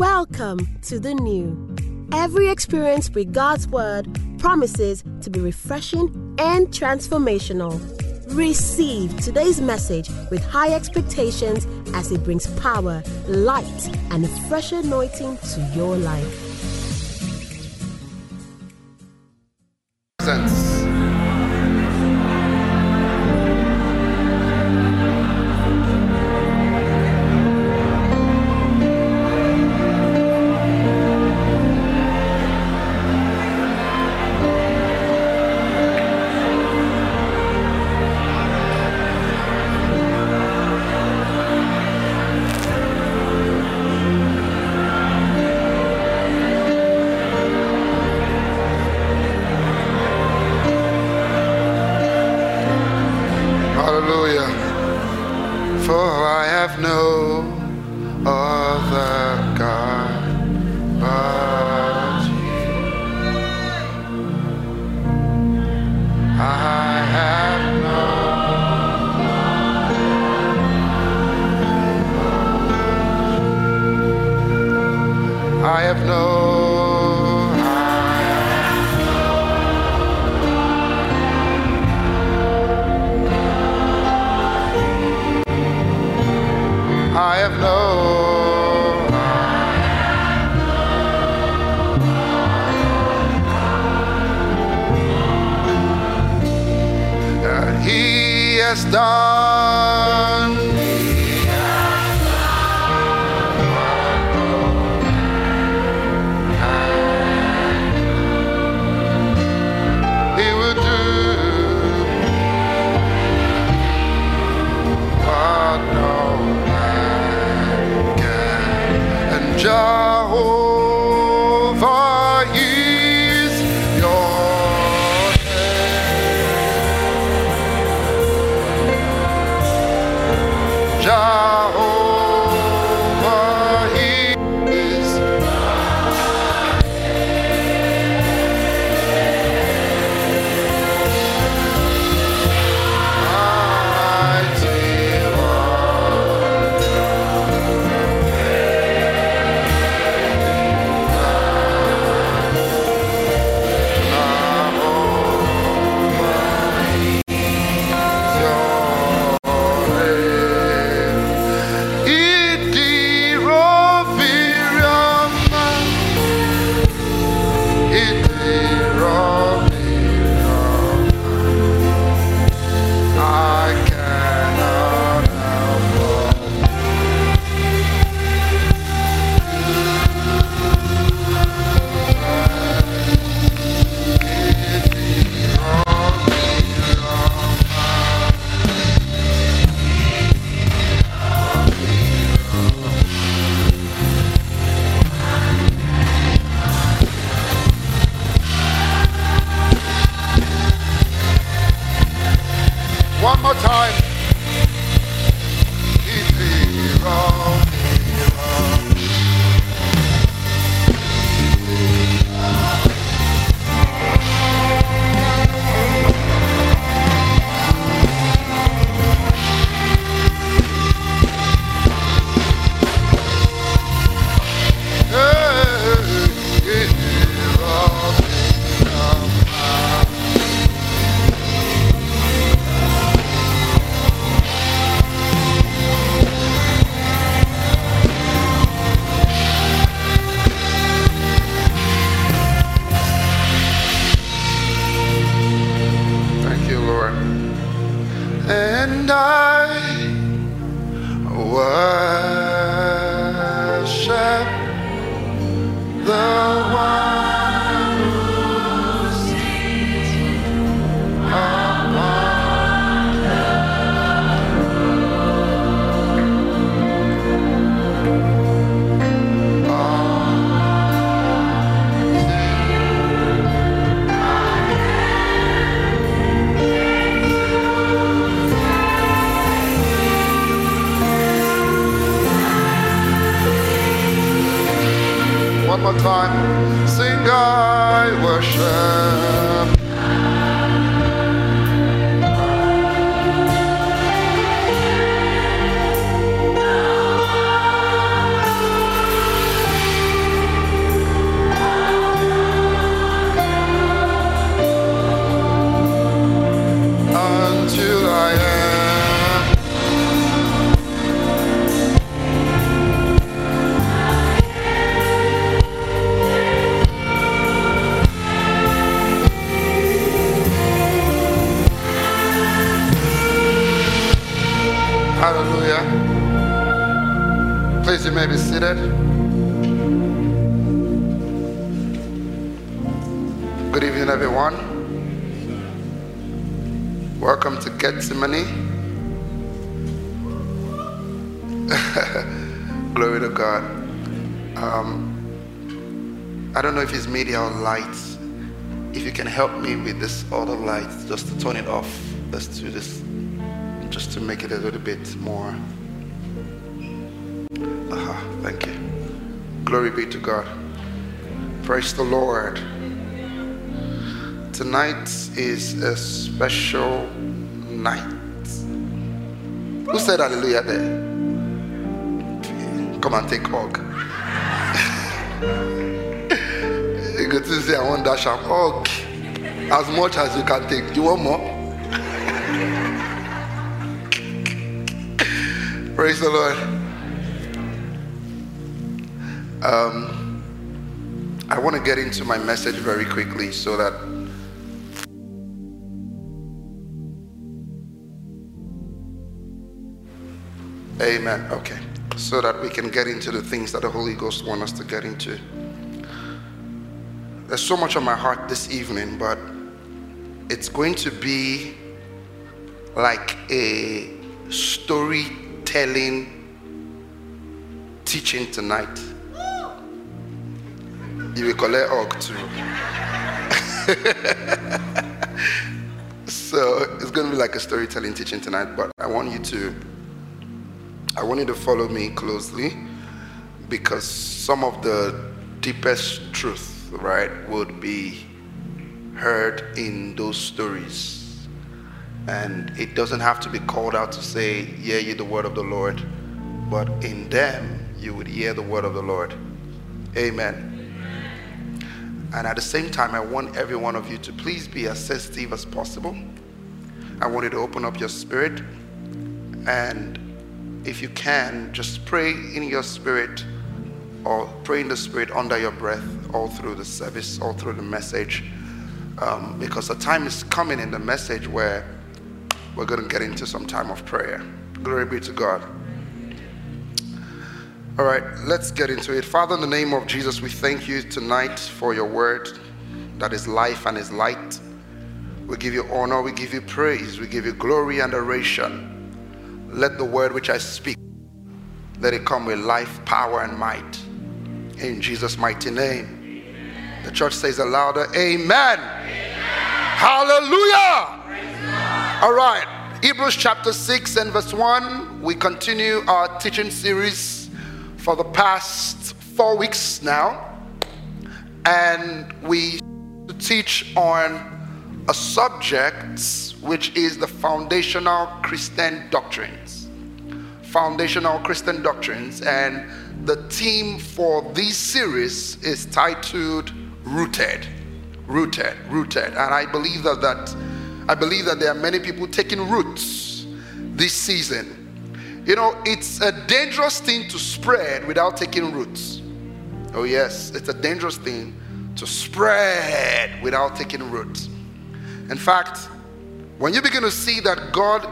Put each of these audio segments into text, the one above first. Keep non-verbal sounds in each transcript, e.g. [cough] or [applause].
Welcome to the new. Every experience with God's Word promises to be refreshing and transformational. Receive today's message with high expectations as it brings power, light, and a fresh anointing to your life. Please, Do just to make it a little bit more. Aha, thank you. Glory be to God. Praise the Lord. Tonight is a special night. Who said hallelujah there? Come and take hug. [laughs] you to say, I want that hug. As much as you can take. You want more? Praise the Lord. Um, I want to get into my message very quickly so that Amen. Okay. So that we can get into the things that the Holy Ghost wants us to get into. There's so much on my heart this evening, but it's going to be like a storytelling teaching tonight. You will collect og too. [laughs] so it's going to be like a storytelling teaching tonight, but I want you to I want you to follow me closely because some of the deepest truth, right, would be heard in those stories. And it doesn't have to be called out to say, Hear ye the word of the Lord, but in them you would hear the word of the Lord. Amen. And at the same time, I want every one of you to please be as sensitive as possible. I want you to open up your spirit and if you can, just pray in your spirit or pray in the spirit under your breath all through the service, all through the message. Um, because the time is coming in the message where we're going to get into some time of prayer. Glory be to God. All right, let's get into it. Father, in the name of Jesus, we thank you tonight for your word that is life and is light. We give you honor, we give you praise, we give you glory and adoration. Let the word which I speak, let it come with life, power, and might. In Jesus' mighty name. Amen. The church says a louder, Amen. Amen. Hallelujah. All right. Hebrews chapter 6 and verse 1. We continue our teaching series for the past four weeks now. And we teach on a subject which is the foundational Christian doctrines. Foundational Christian doctrines. And the theme for this series is titled Rooted. Rooted, rooted. And I believe that, that I believe that there are many people taking roots this season. You know, it's a dangerous thing to spread without taking roots. Oh, yes, it's a dangerous thing to spread without taking roots. In fact, when you begin to see that God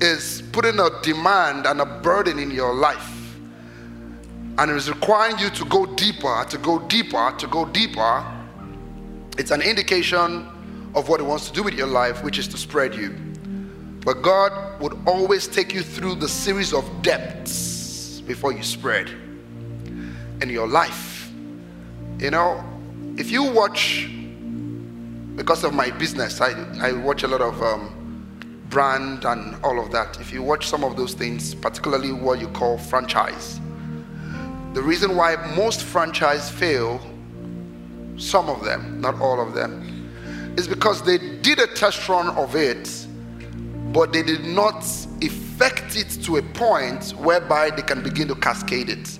is putting a demand and a burden in your life, and is requiring you to go deeper, to go deeper, to go deeper, it's an indication of what He wants to do with your life, which is to spread you. But God would always take you through the series of depths before you spread in your life. You know, if you watch because of my business, I, I watch a lot of um, brand and all of that. If you watch some of those things, particularly what you call franchise, the reason why most franchise fail, some of them, not all of them, is because they did a test run of it, but they did not effect it to a point whereby they can begin to cascade it.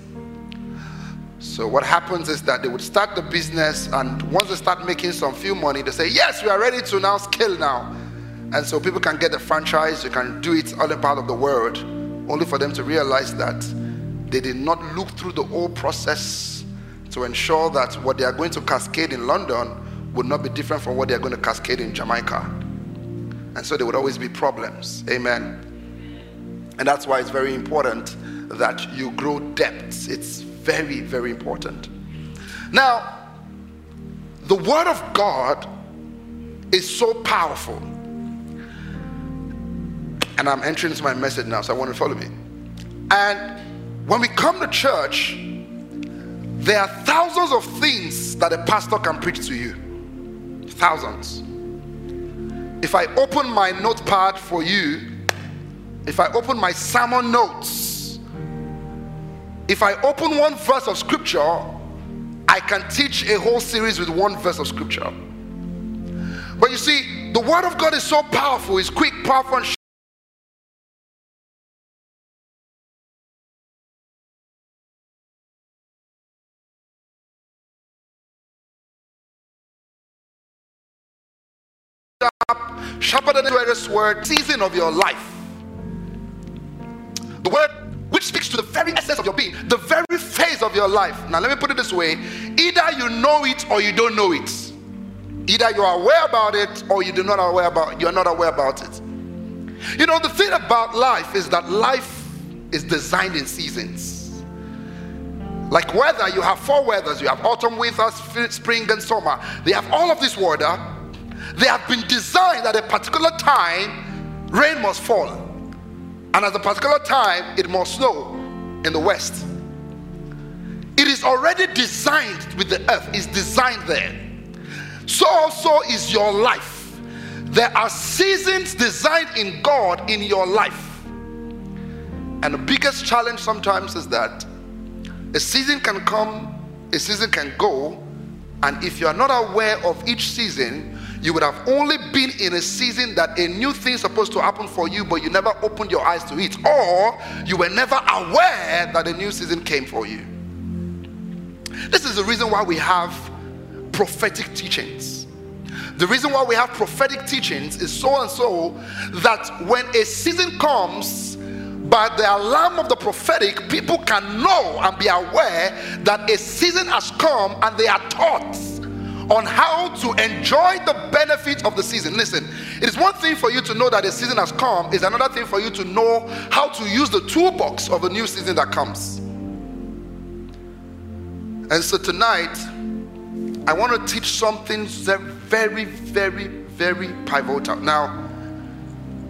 So what happens is that they would start the business, and once they start making some few money, they say, "Yes, we are ready to now scale now," and so people can get the franchise. You can do it all part of the world, only for them to realize that they did not look through the whole process to ensure that what they are going to cascade in London would not be different from what they are going to cascade in Jamaica, and so there would always be problems. Amen. And that's why it's very important that you grow depths. It's very, very important. Now, the Word of God is so powerful. And I'm entering into my message now, so I want to follow me. And when we come to church, there are thousands of things that a pastor can preach to you. Thousands. If I open my notepad for you, if I open my sermon notes, if I open one verse of scripture, I can teach a whole series with one verse of scripture. But you see, the word of God is so powerful, it's quick, powerful, and sharper than any other word, season of your life. The word which speaks to the very essence of your being, the very phase of your life. Now, let me put it this way either you know it or you don't know it. Either you are aware about it or you do not aware about you're not aware about it. You know, the thing about life is that life is designed in seasons. Like weather, you have four weathers. You have autumn, winter, spring, and summer. They have all of this weather they have been designed at a particular time, rain must fall. And at a particular time, it must snow in the west. It is already designed with the earth, it's designed there. So also is your life. There are seasons designed in God in your life. And the biggest challenge sometimes is that a season can come, a season can go, and if you are not aware of each season, you would have only been in a season that a new thing is supposed to happen for you, but you never opened your eyes to it, or you were never aware that a new season came for you. This is the reason why we have prophetic teachings. The reason why we have prophetic teachings is so and so that when a season comes, by the alarm of the prophetic, people can know and be aware that a season has come and they are taught on how to enjoy the benefits of the season. Listen, it is one thing for you to know that the season has come, it's another thing for you to know how to use the toolbox of a new season that comes. And so tonight, I want to teach something very, very, very pivotal. Now,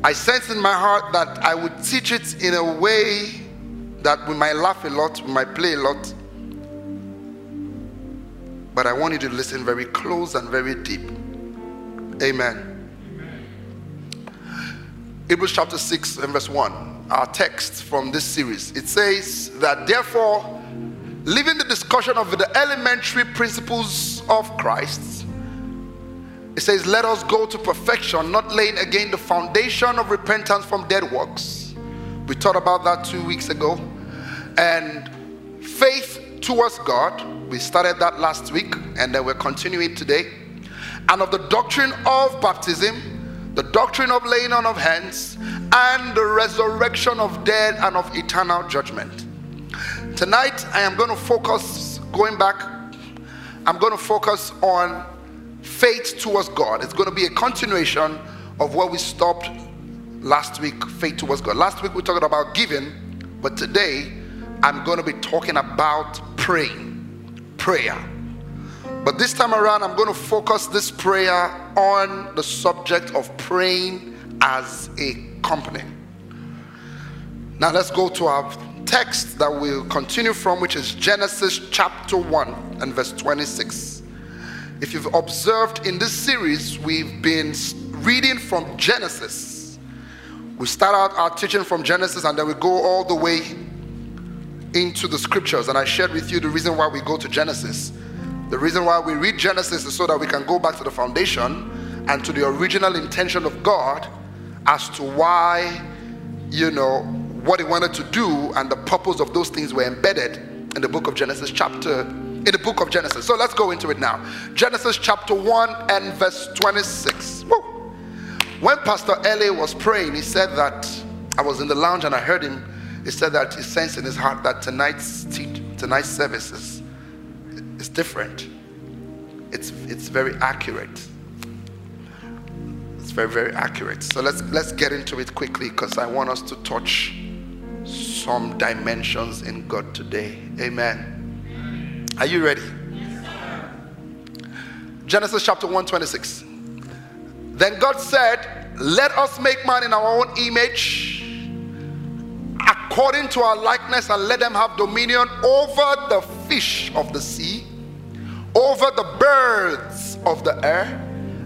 I sense in my heart that I would teach it in a way that we might laugh a lot, we might play a lot, but I want you to listen very close and very deep. Amen. Hebrews chapter 6 and verse 1, our text from this series. It says that therefore, leaving the discussion of the elementary principles of Christ, it says, Let us go to perfection, not laying again the foundation of repentance from dead works. We talked about that two weeks ago. And faith towards God. We started that last week and then we're continuing today. And of the doctrine of baptism, the doctrine of laying on of hands, and the resurrection of dead and of eternal judgment. Tonight, I am going to focus, going back, I'm going to focus on faith towards God. It's going to be a continuation of where we stopped last week faith towards God. Last week we talked about giving, but today I'm going to be talking about praying, prayer. But this time around, I'm going to focus this prayer on the subject of praying as a company. Now, let's go to our text that we'll continue from, which is Genesis chapter 1 and verse 26. If you've observed in this series, we've been reading from Genesis. We start out our teaching from Genesis and then we go all the way into the scriptures, and I shared with you the reason why we go to Genesis. The reason why we read Genesis is so that we can go back to the foundation and to the original intention of God as to why, you know, what He wanted to do and the purpose of those things were embedded in the book of Genesis, chapter in the book of Genesis. So let's go into it now. Genesis chapter 1 and verse 26. Woo. When Pastor Ellie was praying, he said that I was in the lounge and I heard him he said that he sensed in his heart that tonight's tonight's service is, is different. It's it's very accurate. It's very very accurate. So let's let's get into it quickly because I want us to touch some dimensions in God today. Amen. Are you ready? Genesis chapter 126. Then God said, Let us make man in our own image, according to our likeness, and let them have dominion over the fish of the sea, over the birds of the air,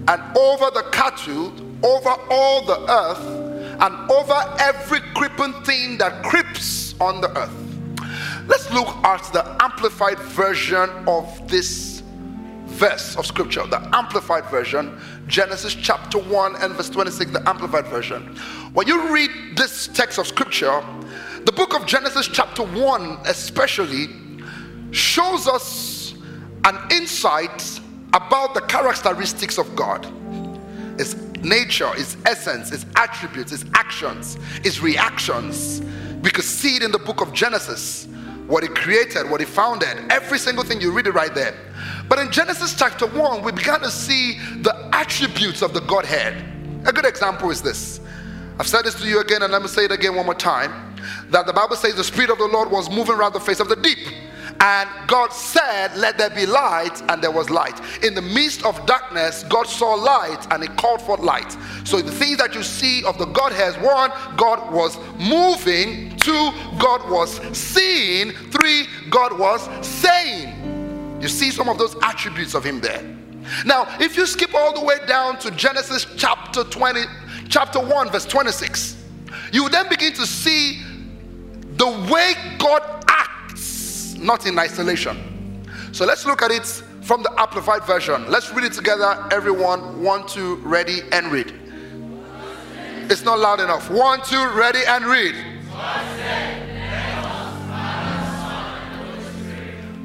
and over the cattle, over all the earth, and over every creeping thing that creeps on the earth. Let's look at the amplified version of this verse of scripture, the amplified version, Genesis chapter 1 and verse 26, the amplified version. When you read this text of scripture, the book of Genesis chapter 1 especially shows us an insight about the characteristics of God. His nature, his essence, his attributes, his actions, his reactions. We could see it in the book of Genesis what he created, what he founded, every single thing you read it right there. But in Genesis chapter 1, we began to see the attributes of the Godhead. A good example is this. I've said this to you again, and let me say it again one more time. That the Bible says the Spirit of the Lord was moving around the face of the deep. And God said, Let there be light, and there was light. In the midst of darkness, God saw light and He called for light. So the things that you see of the Godhead one, God was moving. Two, God was seeing. Three, God was saying. You see some of those attributes of him there. Now, if you skip all the way down to Genesis chapter 20, chapter 1, verse 26, you then begin to see the way God acts, not in isolation. So let's look at it from the Amplified Version. Let's read it together, everyone. One, two, ready, and read. It's not loud enough. One, two, ready, and read.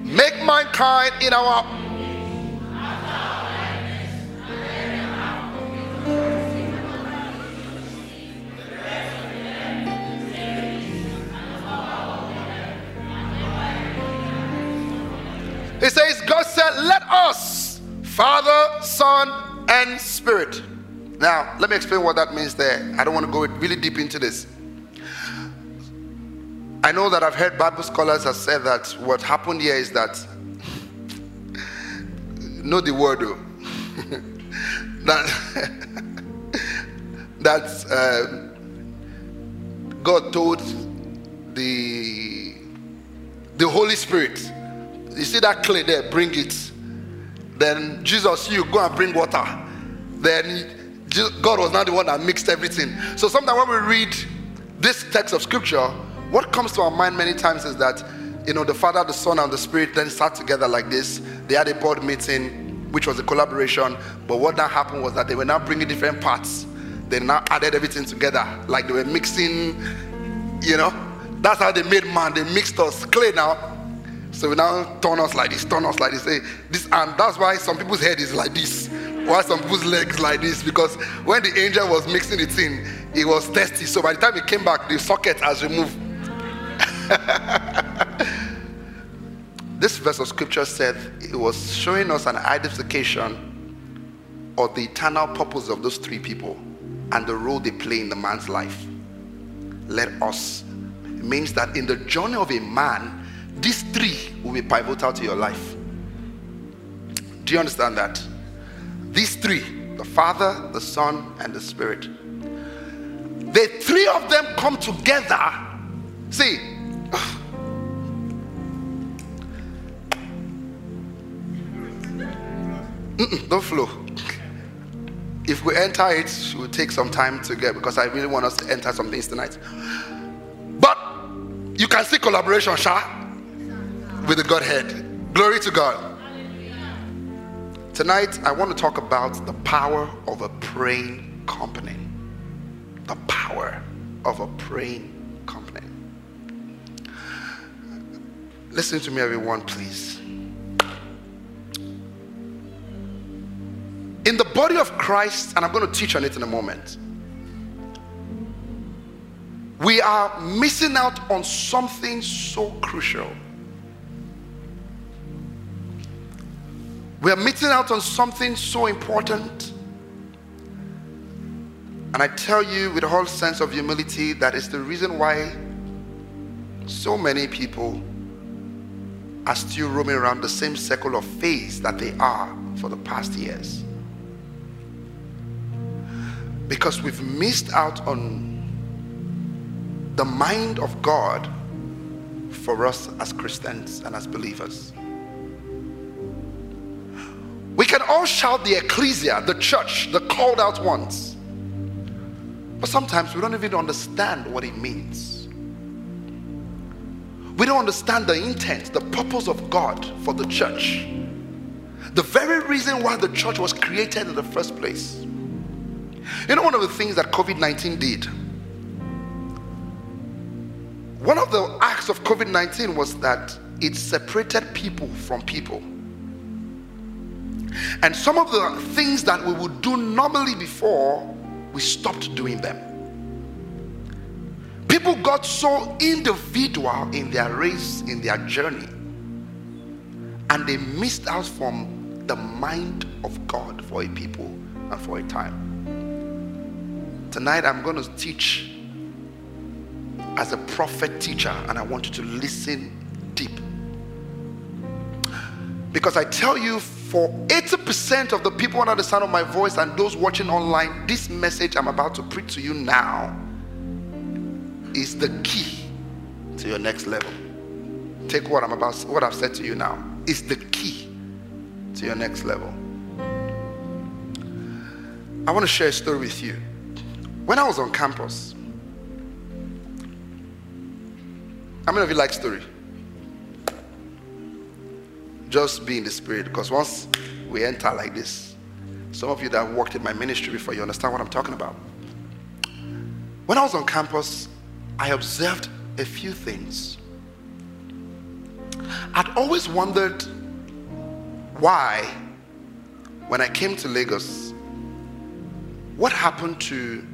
Make mankind in our It says, God said, Let us, Father, Son, and Spirit. Now, let me explain what that means there. I don't want to go really deep into this. I know that I've heard Bible scholars have said that what happened here is that, know the word though, [laughs] that, [laughs] that uh, God told the, the Holy Spirit, you see that clay there, bring it. Then Jesus, you go and bring water. Then God was not the one that mixed everything. So sometimes when we read this text of scripture, what comes to our mind many times is that, you know, the Father, the Son, and the Spirit then sat together like this. They had a board meeting, which was a collaboration. But what that happened was that they were now bringing different parts. They now added everything together, like they were mixing, you know. That's how they made man. They mixed us clay now. So we now turn us like this, turn us like this. This, and that's why some people's head is like this. Why some people's legs like this? Because when the angel was mixing it in, it was testy. So by the time it came back, the socket has removed. [laughs] this verse of scripture said it was showing us an identification of the eternal purpose of those three people and the role they play in the man's life. Let us it means that in the journey of a man, these three will be pivotal to your life. Do you understand that? These three the Father, the Son, and the Spirit. The three of them come together. See, don't flow. If we enter it, it will take some time to get because I really want us to enter some things tonight. But you can see collaboration, Sha, with the Godhead. Glory to God. Tonight, I want to talk about the power of a praying company. The power of a praying Listen to me, everyone, please. In the body of Christ, and I'm going to teach on it in a moment, we are missing out on something so crucial. We are missing out on something so important. And I tell you with a whole sense of humility that is the reason why so many people are still roaming around the same circle of phase that they are for the past years. Because we've missed out on the mind of God for us as Christians and as believers. We can all shout the ecclesia, the church, the called out ones. But sometimes we don't even understand what it means. Don't understand the intent, the purpose of God for the church. The very reason why the church was created in the first place. You know, one of the things that COVID 19 did? One of the acts of COVID 19 was that it separated people from people. And some of the things that we would do normally before, we stopped doing them. People got so individual in their race, in their journey, and they missed out from the mind of God for a people and for a time. Tonight, I'm going to teach as a prophet teacher, and I want you to listen deep. Because I tell you, for 80% of the people under the sound of my voice and those watching online, this message I'm about to preach to you now is the key to your next level. Take what I'm about, what I've said to you now is the key to your next level. I want to share a story with you. When I was on campus, how many of you like story? just be in the spirit because once we enter like this, some of you that worked in my ministry before, you understand what I'm talking about. When I was on campus, I observed a few things. I'd always wondered why, when I came to Lagos, what happened to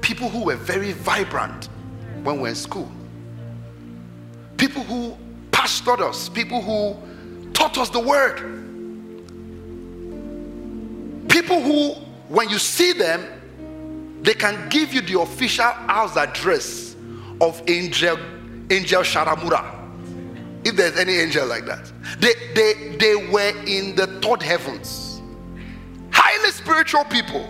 people who were very vibrant when we were in school? People who pastored us, people who taught us the word. People who, when you see them, they can give you the official house address of Angel Angel Sharamura. If there's any angel like that, they they they were in the third heavens, highly spiritual people.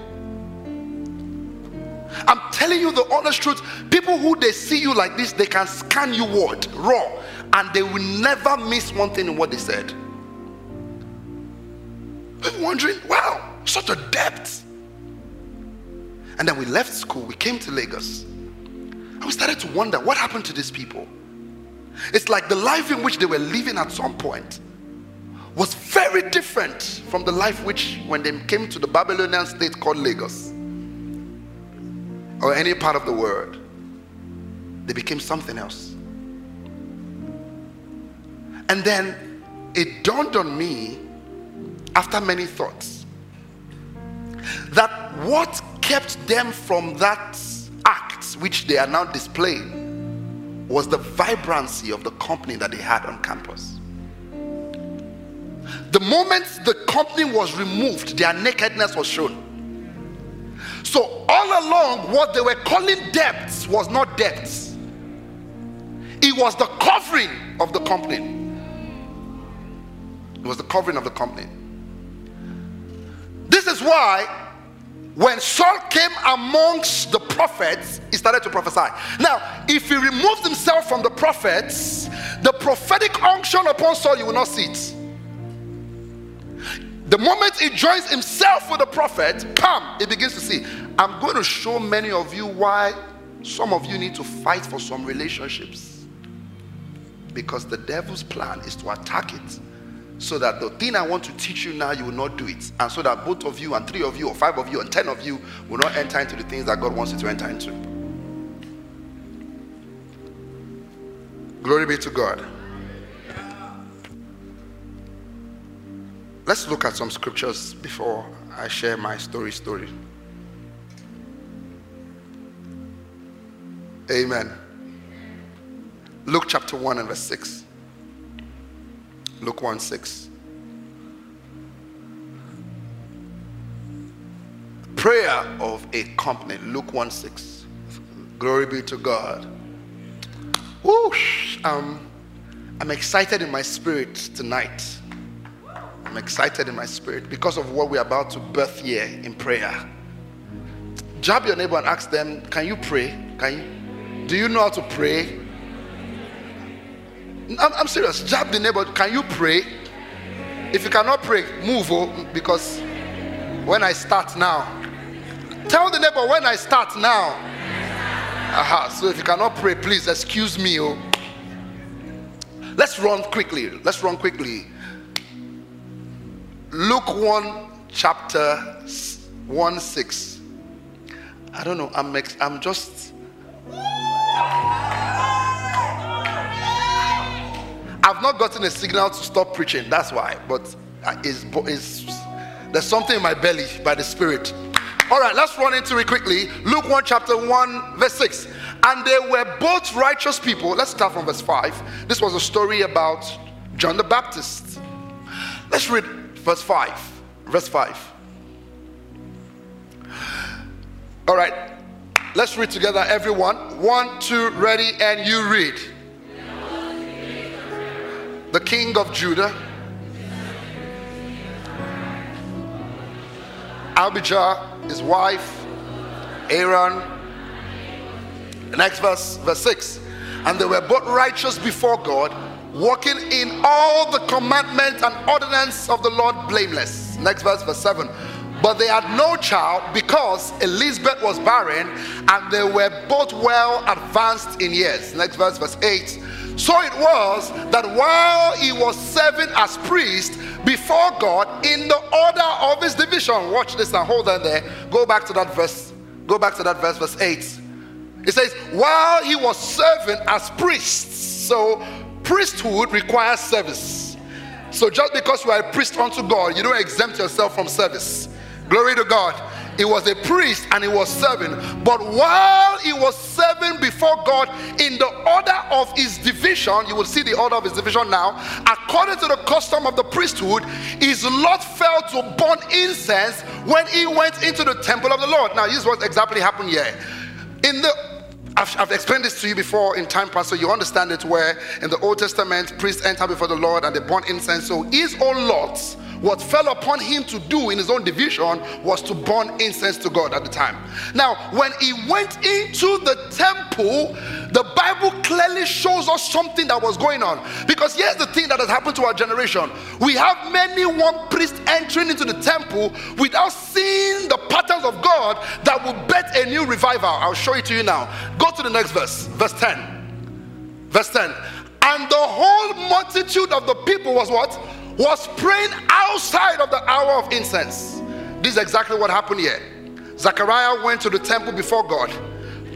I'm telling you the honest truth. People who they see you like this, they can scan you word raw and they will never miss one thing in what they said. I'm wondering, wow, such a depth. And then we left school, we came to Lagos, and we started to wonder what happened to these people. It's like the life in which they were living at some point was very different from the life which, when they came to the Babylonian state called Lagos or any part of the world, they became something else. And then it dawned on me after many thoughts that what kept them from that act which they are now displaying was the vibrancy of the company that they had on campus. The moment the company was removed, their nakedness was shown. So, all along, what they were calling depths was not depths, it was the covering of the company. It was the covering of the company. This is why when Saul came amongst the prophets, he started to prophesy. Now, if he removes himself from the prophets, the prophetic unction upon Saul, you will not see it. The moment he joins himself with the prophet, come, he begins to see. I'm going to show many of you why some of you need to fight for some relationships. Because the devil's plan is to attack it so that the thing I want to teach you now, you will not do it. And so that both of you, and three of you, or five of you, and ten of you will not enter into the things that God wants you to enter into. Glory be to God. Let's look at some scriptures before I share my story story. Amen. Luke chapter 1 and verse 6. Luke 1 6. Prayer of a company. Luke 1 6. Glory be to God. Whoosh, um, I'm excited in my spirit tonight. I'm excited in my spirit because of what we're about to birth here in prayer. Jab your neighbor and ask them, Can you pray? Can you? Do you know how to pray? I'm, I'm serious. Jab the neighbor, Can you pray? If you cannot pray, move oh, because when I start now, tell the neighbor when I start now. Aha, so if you cannot pray, please excuse me. Oh. Let's run quickly. Let's run quickly. Luke 1, chapter 1 6. I don't know. I'm, ex- I'm just. I've not gotten a signal to stop preaching. That's why. But uh, it's, it's, there's something in my belly by the Spirit. All right, let's run into it quickly. Luke 1, chapter 1, verse 6. And they were both righteous people. Let's start from verse 5. This was a story about John the Baptist. Let's read verse 5. Verse 5. All right, let's read together, everyone. One, two, ready, and you read. The king of Judah Abijah, his wife, Aaron. Next verse, verse 6. And they were both righteous before God, walking in all the commandments and ordinance of the Lord blameless. Next verse, verse 7. But they had no child because Elizabeth was barren and they were both well advanced in years. Next verse, verse 8. So it was that while he was serving as priest before God in the order of his division, watch this and hold on there. Go back to that verse. Go back to that verse, verse 8. It says, while he was serving as priest. So priesthood requires service. So just because you are a priest unto God, you don't exempt yourself from service. Glory to God. He was a priest and he was serving. But while he was serving before God in the order of his division, you will see the order of his division now. According to the custom of the priesthood, his lot fell to burn incense when he went into the temple of the Lord. Now, this is what exactly happened here. In the I've, I've, explained this to you before in time past, so you understand it. Where in the Old Testament, priests enter before the Lord and they burn incense. So his own lots what fell upon him to do in his own division was to burn incense to God at the time. Now, when he went into the temple, the Bible clearly shows us something that was going on. Because here's the thing that has happened to our generation we have many one priest entering into the temple without seeing the patterns of God that will bet a new revival. I'll show it to you now. Go to the next verse, verse 10. Verse 10. And the whole multitude of the people was what? Was praying outside of the hour of incense. This is exactly what happened here. Zechariah went to the temple before God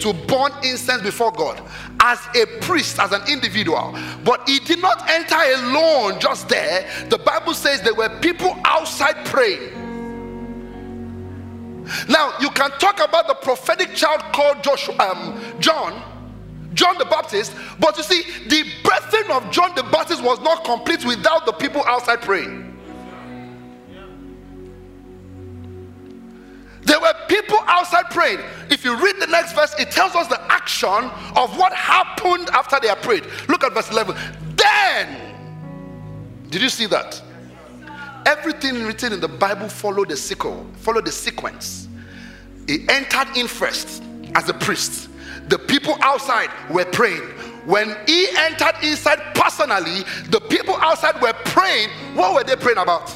to burn incense before God as a priest, as an individual. But he did not enter alone just there. The Bible says there were people outside praying. Now, you can talk about the prophetic child called Joshua, um, John John the Baptist. But you see, the birthing of John the Baptist was not complete without the people outside praying. There were people outside praying. If you read the next verse, it tells us the action of what happened after they had prayed. Look at verse 11. Then, did you see that? Everything written in the Bible followed the sequel, followed the sequence. He entered in first as a priest the people outside were praying. When he entered inside personally, the people outside were praying. What were they praying about?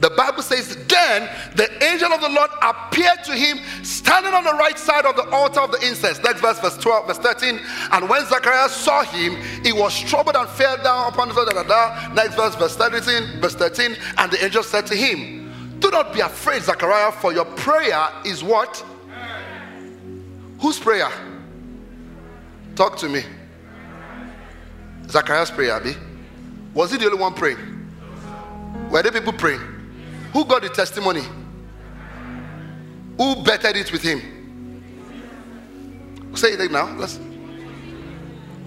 The Bible says, Then the angel of the Lord appeared to him standing on the right side of the altar of the incense. Next verse, verse 12, verse 13. And when Zacharias saw him, he was troubled and fell down upon the da. Next verse, verse 13, verse 13. And the angel said to him, Do not be afraid, Zachariah, for your prayer is what? Whose prayer? Talk to me. Zachariah's prayer, Abi. Was he the only one praying? Were there people praying? Who got the testimony? Who bettered it with him? Say it now. Let's.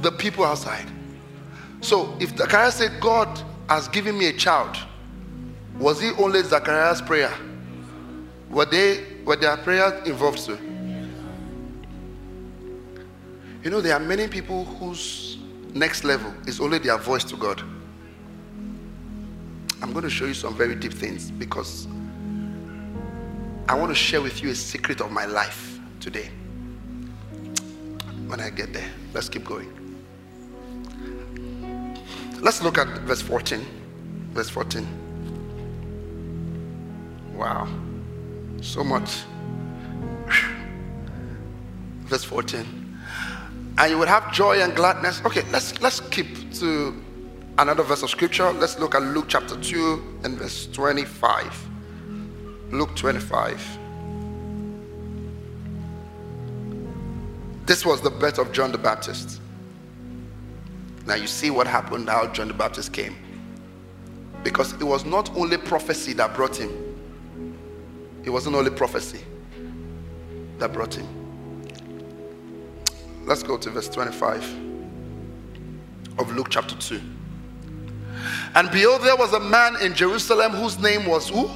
The people outside. So if Zachariah said, God has given me a child, was he only Zachariah's prayer? Were they were their prayers involved too? You know, there are many people whose next level is only their voice to God. I'm going to show you some very deep things because I want to share with you a secret of my life today. When I get there, let's keep going. Let's look at verse 14. Verse 14. Wow. So much. Verse 14. And you would have joy and gladness. Okay, let's let's keep to another verse of scripture. Let's look at Luke chapter 2 and verse 25. Luke 25. This was the birth of John the Baptist. Now you see what happened, how John the Baptist came. Because it was not only prophecy that brought him, it wasn't only prophecy that brought him. Let's go to verse 25 of Luke chapter 2. And behold, there was a man in Jerusalem whose name was who?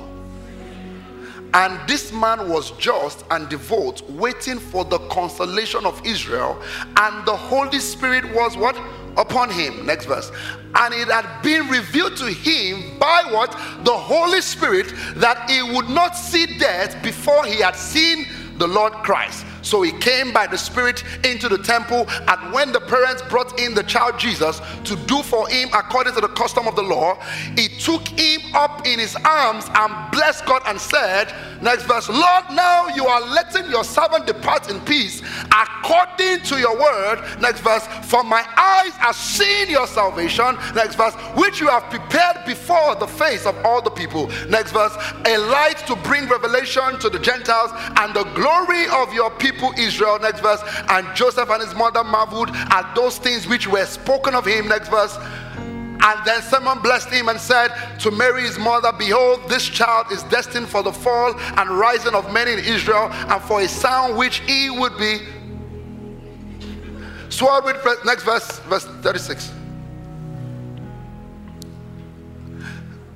And this man was just and devout, waiting for the consolation of Israel. And the Holy Spirit was what? Upon him. Next verse. And it had been revealed to him by what? The Holy Spirit that he would not see death before he had seen the Lord Christ. So he came by the Spirit into the temple, and when the parents brought in the child Jesus to do for him according to the custom of the law, he took him up in his arms and blessed God and said, Next verse, Lord, now you are letting your servant depart in peace according to your word. Next verse, for my eyes are seeing your salvation. Next verse, which you have prepared before the face of all the people. Next verse, a light to bring revelation to the Gentiles and the glory of your people people Israel. Next verse. And Joseph and his mother marveled at those things which were spoken of him. Next verse. And then Simeon blessed him and said to Mary, his mother, Behold, this child is destined for the fall and rising of many in Israel, and for a sound which he would be swallowed with. Next verse, verse 36.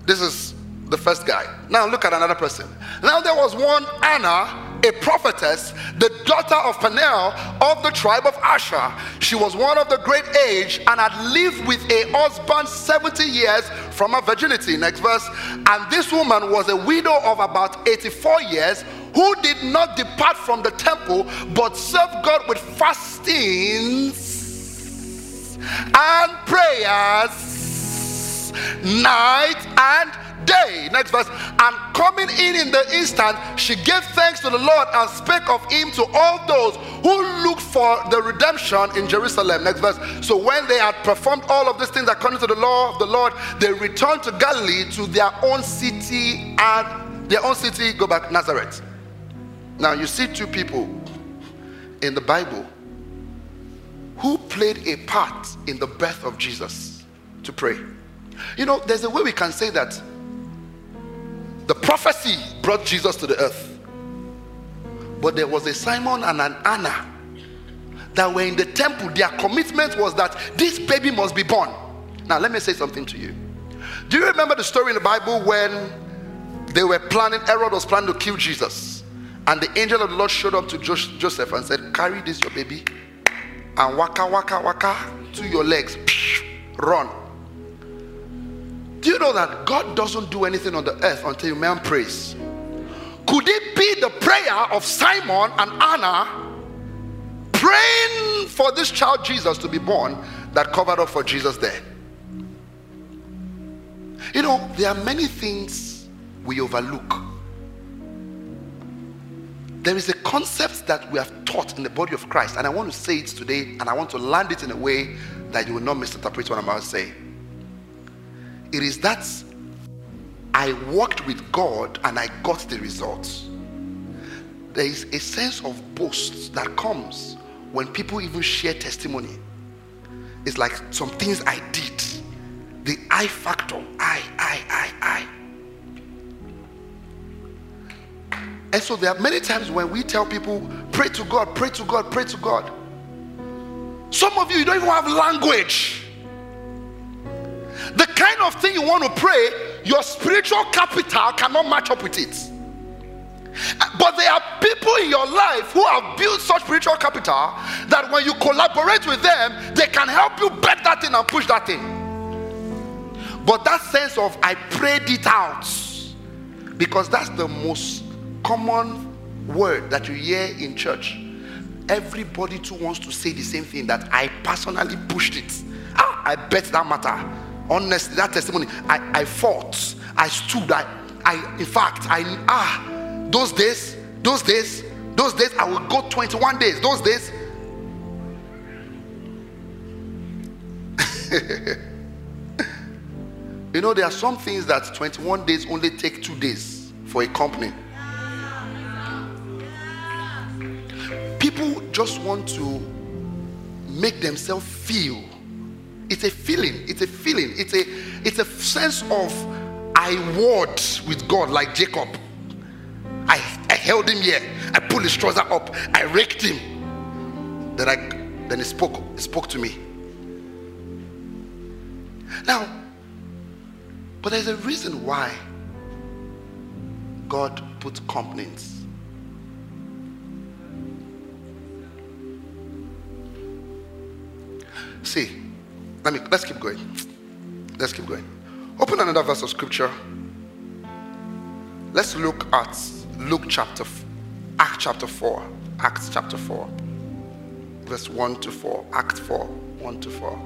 This is the first guy. Now look at another person. Now there was one Anna a prophetess, the daughter of Phanuel of the tribe of Asher. She was one of the great age and had lived with a husband 70 years from her virginity. Next verse. And this woman was a widow of about 84 years who did not depart from the temple but served God with fastings and prayers night and day. Next verse. And coming in in the instant, she gave thanks to the Lord and spake of him to all those who looked for the redemption in Jerusalem. Next verse. So when they had performed all of these things according to the law of the Lord, they returned to Galilee to their own city and their own city, go back, Nazareth. Now you see two people in the Bible who played a part in the birth of Jesus to pray. You know, there's a way we can say that the prophecy brought Jesus to the earth. But there was a Simon and an Anna that were in the temple. Their commitment was that this baby must be born. Now, let me say something to you. Do you remember the story in the Bible when they were planning, Herod was planning to kill Jesus? And the angel of the Lord showed up to Joseph and said, Carry this, your baby, and waka, waka, waka to your legs. Run. Do you know that God doesn't do anything on the earth until man prays? Could it be the prayer of Simon and Anna praying for this child Jesus to be born that covered up for Jesus there? You know, there are many things we overlook. There is a concept that we have taught in the body of Christ, and I want to say it today, and I want to land it in a way that you will not misinterpret what I'm about to say. It is that I worked with God and I got the results. There is a sense of boast that comes when people even share testimony. It's like some things I did. The I factor. I, I, I, I. And so there are many times when we tell people, pray to God, pray to God, pray to God. Some of you, you don't even have language. The kind of thing you want to pray, your spiritual capital cannot match up with it. But there are people in your life who have built such spiritual capital that when you collaborate with them, they can help you bet that thing and push that thing. But that sense of I prayed it out, because that's the most common word that you hear in church. Everybody too wants to say the same thing that I personally pushed it. Ah, I bet that matter. Honestly, that testimony, I, I fought, I stood, I, I, in fact, I, ah, those days, those days, those days, I would go 21 days. Those days, [laughs] you know, there are some things that 21 days only take two days for a company. People just want to make themselves feel. It's a feeling. It's a feeling. It's a it's a sense of I warred with God like Jacob. I, I held him here. I pulled his trouser up. I raked him. Then I then he spoke, he spoke to me. Now, but there's a reason why God put companies. See, let me let's keep going. Let's keep going. Open another verse of scripture. Let's look at Luke chapter, Act chapter 4. Acts chapter 4. Verse 1 to 4. Act 4. 1 to 4.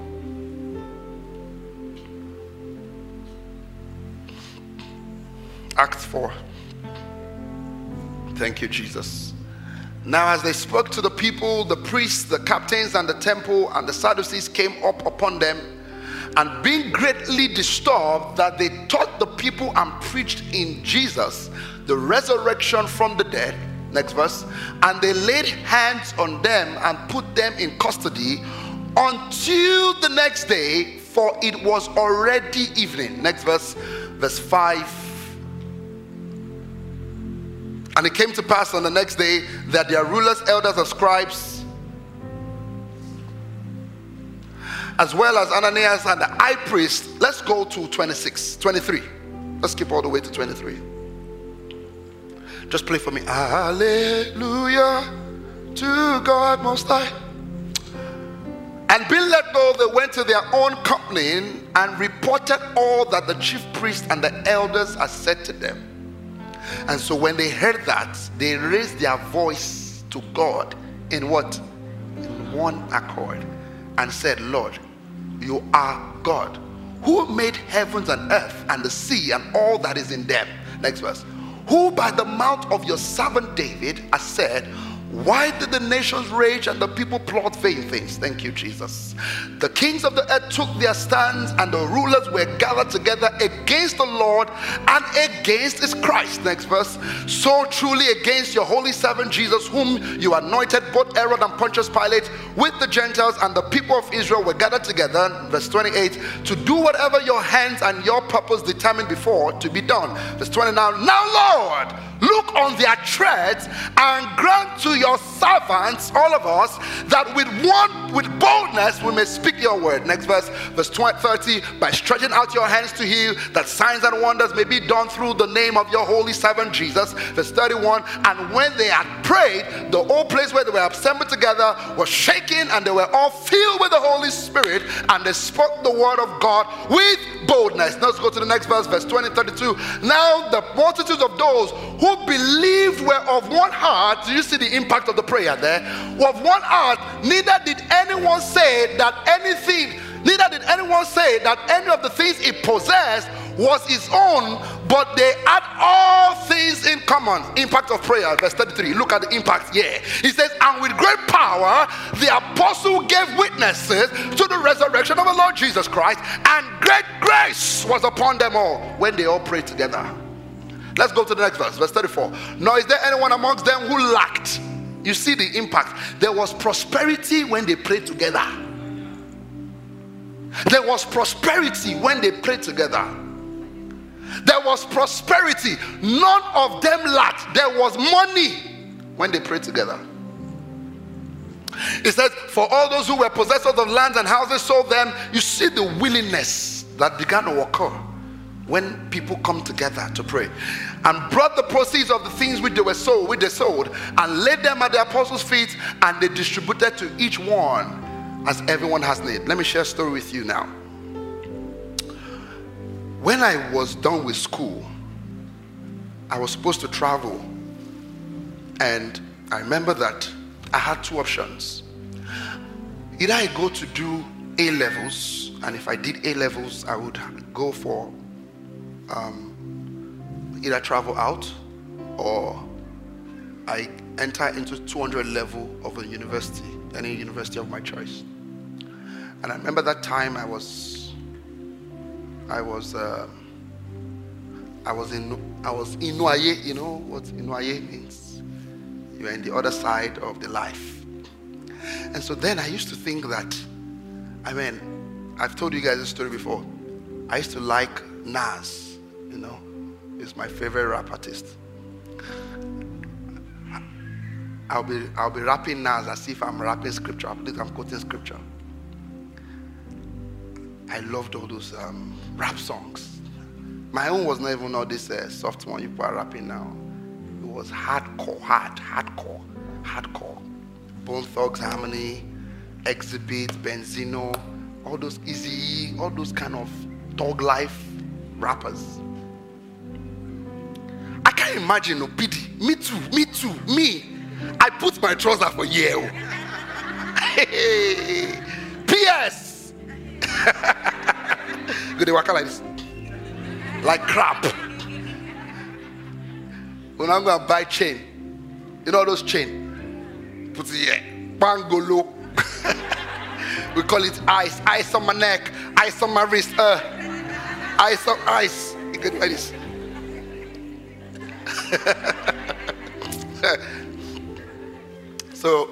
Acts 4. Thank you, Jesus. Now, as they spoke to the people, the priests, the captains, and the temple, and the Sadducees came up upon them, and being greatly disturbed that they taught the people and preached in Jesus the resurrection from the dead. Next verse. And they laid hands on them and put them in custody until the next day, for it was already evening. Next verse, verse 5. And it came to pass on the next day that their rulers, elders, and scribes, as well as Ananias and the high priest, let's go to 26, 23. Let's skip all the way to 23. Just play for me. Hallelujah to God Most High. And being let go, they went to their own company and reported all that the chief priest and the elders had said to them. And so when they heard that, they raised their voice to God in what? In one accord and said, Lord, you are God who made heavens and earth and the sea and all that is in them. Next verse who by the mouth of your servant David has said, why did the nations rage and the people plot vain things? Thank you, Jesus. The kings of the earth took their stands, and the rulers were gathered together against the Lord and against his Christ. Next verse. So truly against your holy servant Jesus, whom you anointed, both Herod and Pontius Pilate, with the Gentiles and the people of Israel were gathered together. Verse 28 to do whatever your hands and your purpose determined before to be done. Verse 29 Now, Lord look on their threats and grant to your servants, all of us, that with one, with boldness, we may speak your word. Next verse, verse 20, 30, by stretching out your hands to heal, that signs and wonders may be done through the name of your holy servant Jesus. Verse 31, and when they had prayed, the whole place where they were assembled together was shaking, and they were all filled with the Holy Spirit, and they spoke the word of God with boldness. Now let's go to the next verse, verse 20, 32. Now the multitudes of those who who believed were of one heart. Do you see the impact of the prayer there? Of one heart, neither did anyone say that anything, neither did anyone say that any of the things he possessed was his own, but they had all things in common. Impact of prayer, verse 33. Look at the impact here. He says, And with great power, the apostle gave witnesses to the resurrection of the Lord Jesus Christ, and great grace was upon them all when they all prayed together. Let's go to the next verse, verse 34. Nor is there anyone amongst them who lacked. You see the impact. There was prosperity when they prayed together. There was prosperity when they prayed together. There was prosperity. None of them lacked. There was money when they prayed together. It says, For all those who were possessors of lands and houses sold them. You see the willingness that began to occur when people come together to pray. and brought the proceeds of the things which they were sold, which they sold, and laid them at the apostles' feet, and they distributed to each one as everyone has need. Let me share a story with you now. When I was done with school, I was supposed to travel, and I remember that I had two options. Either I go to do A levels, and if I did A levels, I would go for um, either travel out or I enter into 200 level of a university, any university of my choice. And I remember that time I was, I was, uh, I was in, I was in Noye. You know what Noye means? You are in the other side of the life. And so then I used to think that, I mean, I've told you guys this story before. I used to like Nas, you know, he's my favorite rap artist. I'll be I'll be rapping Nas as if I'm rapping scripture. I'm quoting scripture. I loved all those um, rap songs. My own was not even all this uh, soft one you are rapping now. It was hardcore, hard, hardcore, hardcore. Bone Thugs Harmony, Xzibit, Benzino, all those easy, all those kind of dog life rappers. Imagine no pity. Me too, me too, me. I put my trouser for you. Hey, P.S. Good, they walk like this, like crap. When I'm gonna buy chain, you know those chain, put it here, bangolo. [laughs] we call it ice, ice on my neck, ice on my wrist, uh, ice on ice. You get like this. [laughs] so,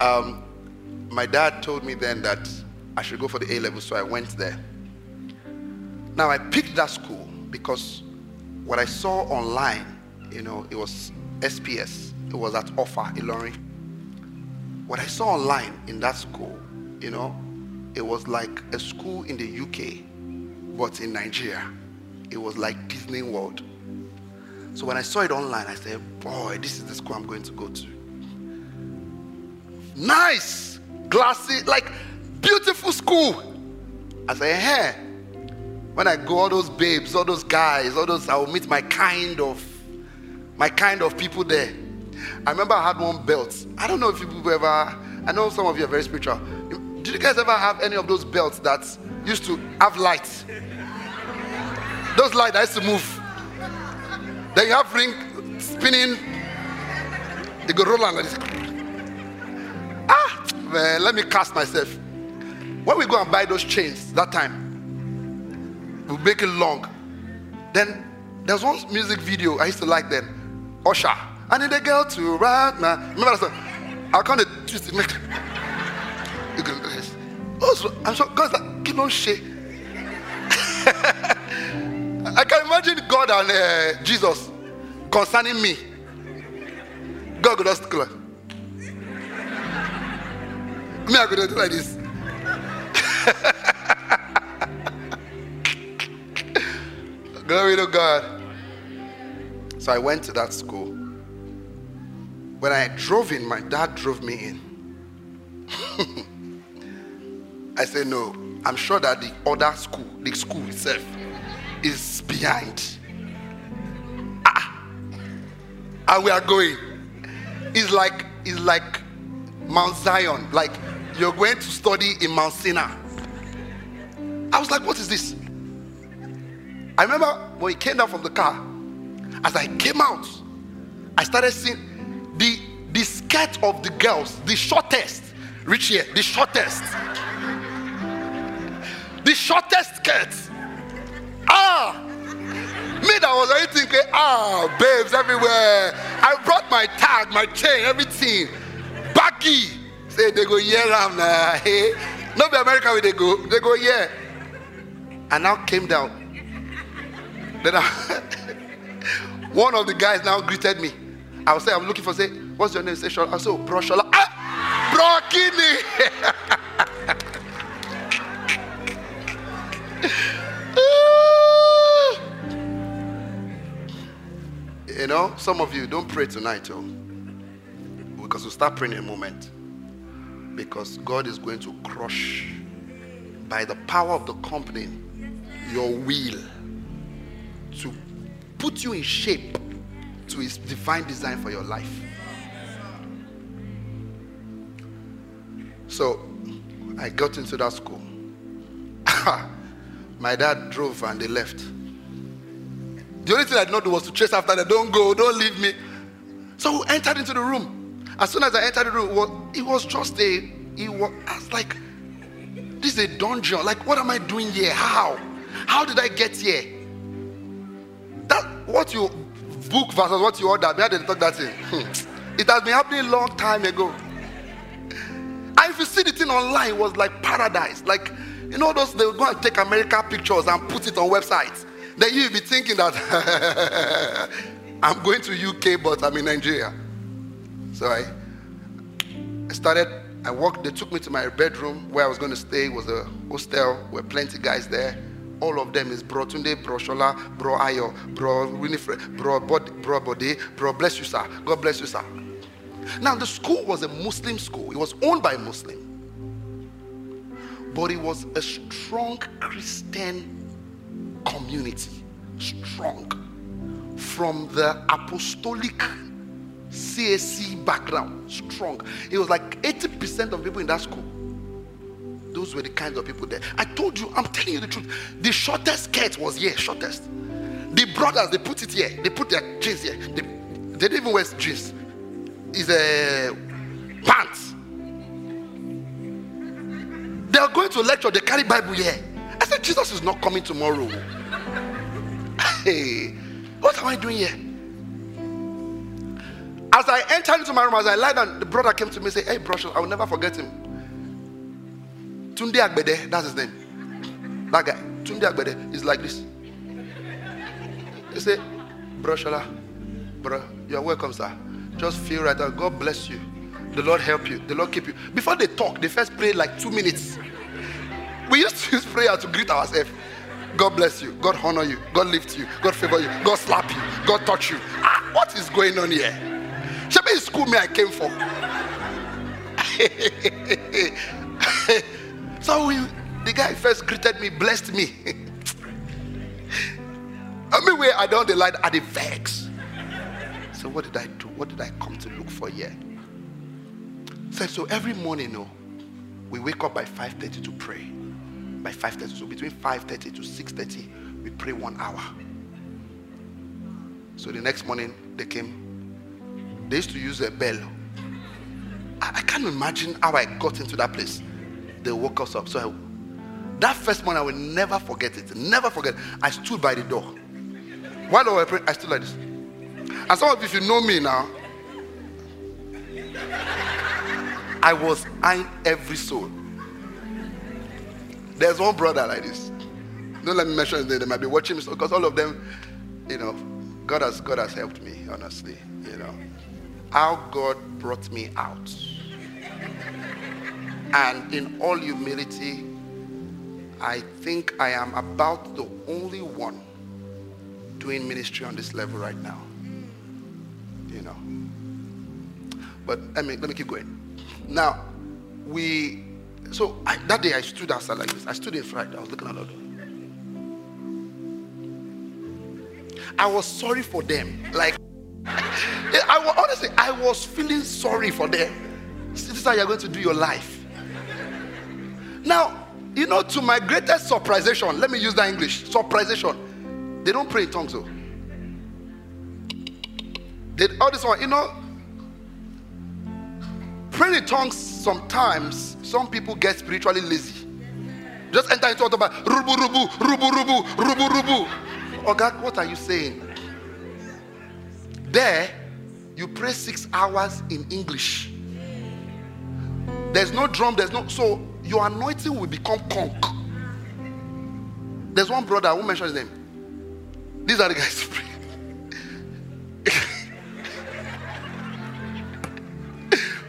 um, my dad told me then that I should go for the A level, so I went there. Now, I picked that school because what I saw online, you know, it was SPS, it was at Offa, Ilorin. What I saw online in that school, you know, it was like a school in the UK, but in Nigeria. It was like Disney World. So when I saw it online, I said, boy, this is the school I'm going to go to. Nice, glassy, like beautiful school. I said, hey, when I go, all those babes, all those guys, all those, I will meet my kind of, my kind of people there. I remember I had one belt. I don't know if you ever, I know some of you are very spiritual. Did you guys ever have any of those belts that used to have lights? Those lights that used to move. Then you have ring spinning. You go roll on like this. Ah, man, let me cast myself. When we go and buy those chains that time, we make it long. Then there's one music video I used to like then, Usher. I need a girl to ride my. Remember that song? I can't twist it. Make. Also, I'm so God like keep on shake. [laughs] I can imagine God and uh, Jesus concerning me. God could just like, me, I could do like this. [laughs] Glory to God. So I went to that school. When I drove in, my dad drove me in. [laughs] I said, No, I'm sure that the other school, the school itself, is behind. Ah, and we are going. It's like it's like Mount Zion, like you're going to study in Mount Sinai. I was like, what is this? I remember when we came down from the car, as I came out, I started seeing the the skirt of the girls, the shortest, reach here, the shortest, the shortest skirt. Me that was already thinking, ah, babes everywhere. I brought my tag, my chain, everything. Baggy. Say they go yeah, ram nah. Hey, not be America where they go. They go yeah. And now came down. Then I, [laughs] one of the guys now greeted me. I was saying, I'm looking for say, what's your name? Say Shola. I said, oh, bro Shola. Ah, bro Kini. [laughs] You know, some of you don't pray tonight, oh, because we'll start praying in a moment. Because God is going to crush by the power of the company your will to put you in shape to his divine design for your life. So I got into that school. [laughs] My dad drove and they left. The only thing I did not do was to chase after them. Don't go, don't leave me. So we entered into the room. As soon as I entered the room, it was, it was just a, it was, I was like, this is a dungeon. Like, what am I doing here? How? How did I get here? That what you book versus what you order, me didn't talk that thing. [laughs] It has been happening long time ago. And if you see the thing online, it was like paradise. Like, you know, those they would go and take America pictures and put it on websites. Then you'll be thinking that [laughs] I'm going to UK, but I'm in Nigeria. So I, started, I walked, they took me to my bedroom where I was going to stay. It was a hostel, where plenty guys there. All of them is Bro Tunde, Bro Shola, Bro Ayo, Bro Winifred, Bro Bod, Bro Bode, Bro Bless you, sir. God bless you, sir. Now, the school was a Muslim school, it was owned by Muslim. But it was a strong Christian community. Strong. From the apostolic CAC background. Strong. It was like 80% of people in that school. Those were the kinds of people there. I told you, I'm telling you the truth. The shortest skirt was here, shortest. The brothers, they put it here. They put their jeans here. They, they didn't even wear jeans is a pants. They are going to lecture, they carry Bible here. I said, Jesus is not coming tomorrow. hey, what am I doing here? As I entered into my room, as I lied down, the brother came to me and said, Hey, brother, I will never forget him. Tunde Agbede, that's his name. That guy, Tunde Agbede, is like this. He said, Bro Shola, bro, you're welcome, sir. Just feel right out. God bless you. The Lord help you. The Lord keep you. Before they talk, they first pray like two minutes. We used to use prayer to greet ourselves. God bless you. God honor you. God lift you. God favor you. God slap you. God touch you. Ah, what is going on here? Shebi is school me I came for. [laughs] so we, the guy first greeted me, blessed me. I mean, where I don't the light at the vex. So what did I do? What did I come to look for here? Said so every morning, no, we wake up by 5:30 to pray. By 5:30, so between 5:30 to 6:30, we pray one hour. So the next morning they came. They used to use a bell. I, I can't imagine how I got into that place. They woke us up. So I, that first morning I will never forget it. Never forget. I stood by the door. While I was praying, I stood like this. And some of you, if you know me now, I was eyeing every soul. There's one brother like this. Don't let me mention his name. They might be watching me because all of them, you know, God has God has helped me, honestly. You know. How God brought me out. And in all humility, I think I am about the only one doing ministry on this level right now you know. But let me let me keep going. Now, we so I, that day I stood outside like this. I stood in front. I was looking at I was sorry for them. Like [laughs] I was, honestly I was feeling sorry for them. This is how you're going to do your life. Now, you know, to my greatest surprisation, let me use that English. Surprisation. They don't pray in tongues though. Did all this one, you know, praying in tongues sometimes some people get spiritually lazy. Just enter into about rubu rubu rubu rubu rubu rubu. Oh God, what are you saying? There, you pray six hours in English. There's no drum, there's no so your anointing will become conk. There's one brother who mentioned his name. These are the guys praying. [laughs]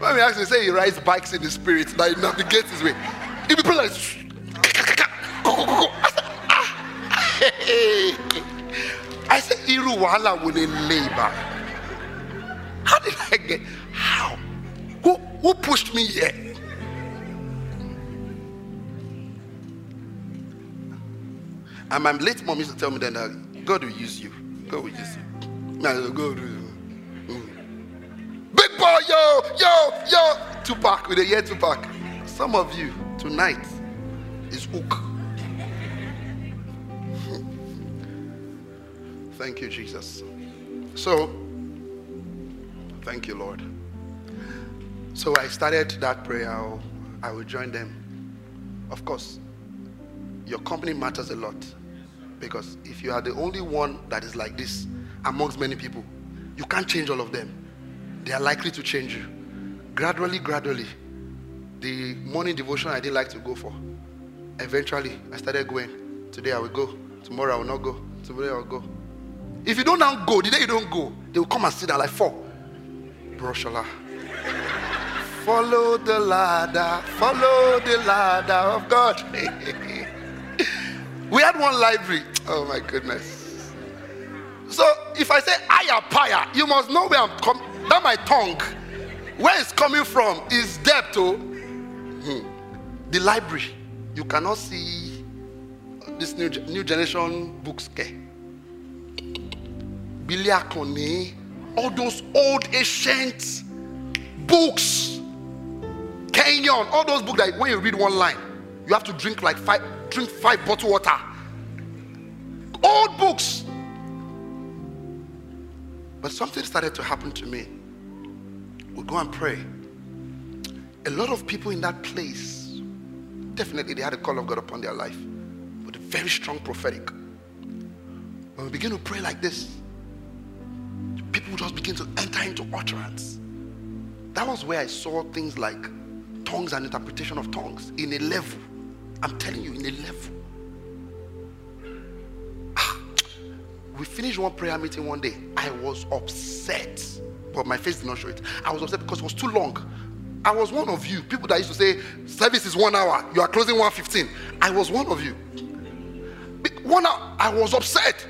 When we him, say he rides bikes in the spirit, that he navigates his way. He be like, I say, Iru, will in labor. How did I get? How? Who who pushed me here? And my late mom used to tell me then that God will use you. God will use you. God will. Big boy, yo, yo. Tupac with a year Tupac. Some of you tonight is hook. [laughs] Thank you, Jesus. So, thank you, Lord. So I started that prayer. I will join them. Of course, your company matters a lot. Because if you are the only one that is like this amongst many people, you can't change all of them. They are likely to change you. Gradually, gradually, the morning devotion I didn't like to go for. Eventually, I started going. Today I will go. Tomorrow I will not go. Tomorrow I will go. If you don't now go, the day you don't go, they will come and sit down like four. Broshola. follow the ladder, follow the ladder of God. [laughs] we had one library. Oh my goodness. So if I say ayapaya, you must know where I'm coming. That my tongue, where it's coming from is depth. Oh, hmm. the library. You cannot see this new new generation books. Okay? Biliakone, all those old ancient books. Kenyon, all those books that when you read one line, you have to drink like five, drink five bottle water. Old books. But something started to happen to me. We go and pray. A lot of people in that place, definitely they had a call of God upon their life, but a very strong prophetic. When we begin to pray like this, people just begin to enter into utterance. That was where I saw things like tongues and interpretation of tongues in a level. I'm telling you, in a level. Ah, we finished one prayer meeting one day. I was upset, but my face did not show it. I was upset because it was too long. I was one of you. People that used to say service is one hour, you are closing 115. I was one of you. One hour, I was upset.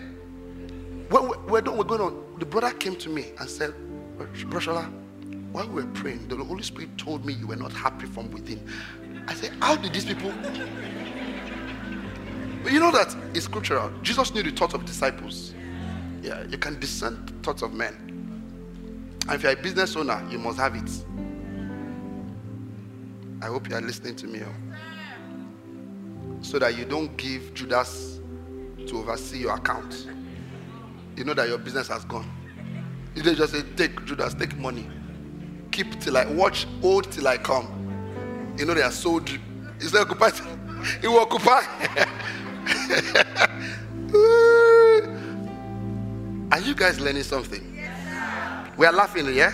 When we're, we're going on the brother came to me and said, Bro Shola, while we were praying, the Holy Spirit told me you were not happy from within. I said, How did these people? [laughs] You know that it's scriptural. Jesus knew the thoughts of disciples. Yeah, you can discern thoughts of men. And if you're a business owner, you must have it. I hope you are listening to me. Oh. So that you don't give Judas to oversee your account you know that your business has gone. You don't just say, take Judas, take money. Keep till I watch hold till I come. You know they are so deep. Is that occupied? [laughs] It will occupy. [laughs] are you guys learning something? We are laughing, yeah?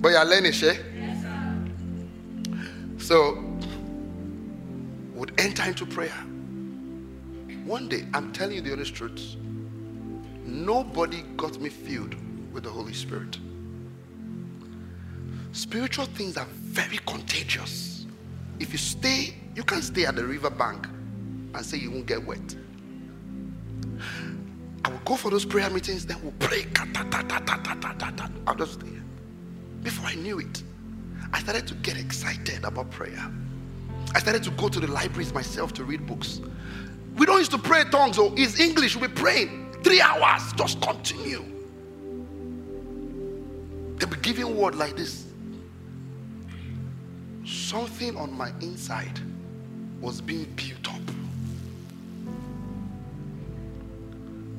But you are learning, yeah? Yes, so, would enter into prayer. One day, I'm telling you the honest truth nobody got me filled with the Holy Spirit. Spiritual things are very contagious. If you stay, you can't stay at the river bank and say you won't get wet. Go for those prayer meetings, then we'll pray. I'll just stay. Before I knew it, I started to get excited about prayer. I started to go to the libraries myself to read books. We don't used to pray tongues, or oh, is English, we're praying. Three hours, just continue. They'll be giving word like this. Something on my inside was being built up.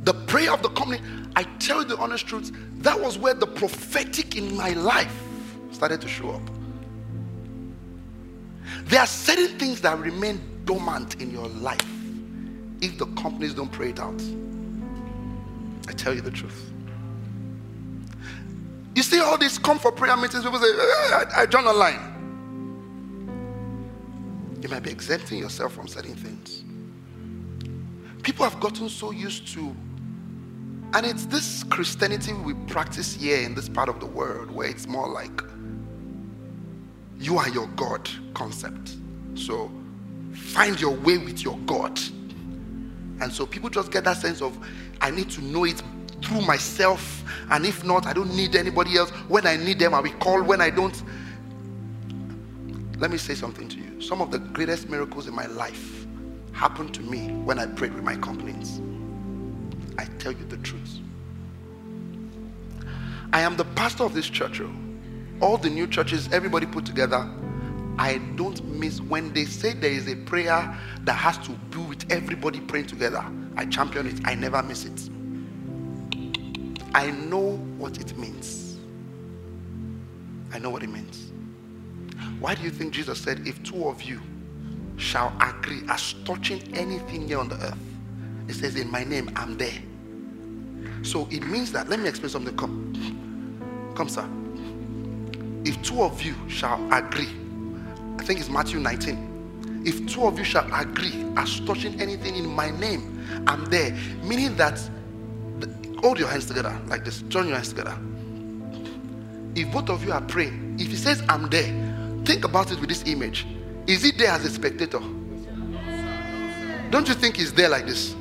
The prayer of the company, I tell you the honest truth, that was where the prophetic in my life started to show up. There are certain things that remain dormant in your life if the companies don't pray it out. I tell you the truth. You see all these come for prayer meetings, people say, eh, I, I join online. You might be exempting yourself from certain things. People have gotten so used to, and it's this Christianity we practice here in this part of the world where it's more like you are your God concept. So find your way with your God. And so people just get that sense of I need to know it through myself. And if not, I don't need anybody else. When I need them, I will call. When I don't, let me say something to you. Some of the greatest miracles in my life happened to me when I prayed with my complaints. I tell you the truth. I am the pastor of this church. Oh. All the new churches, everybody put together, I don't miss when they say there is a prayer that has to do with everybody praying together. I champion it. I never miss it. I know what it means. I know what it means. Why do you think Jesus said, if two of you shall agree as touching anything here on the earth, it says, in my name, I'm there. So it means that, let me explain something. Come, come, sir. If two of you shall agree, I think it's Matthew 19. If two of you shall agree as touching anything in my name, I'm there. Meaning that, hold your hands together like this, join your hands together. If both of you are praying, if he says, I'm there, think about it with this image. Is he there as a spectator? Don't you think he's there like this?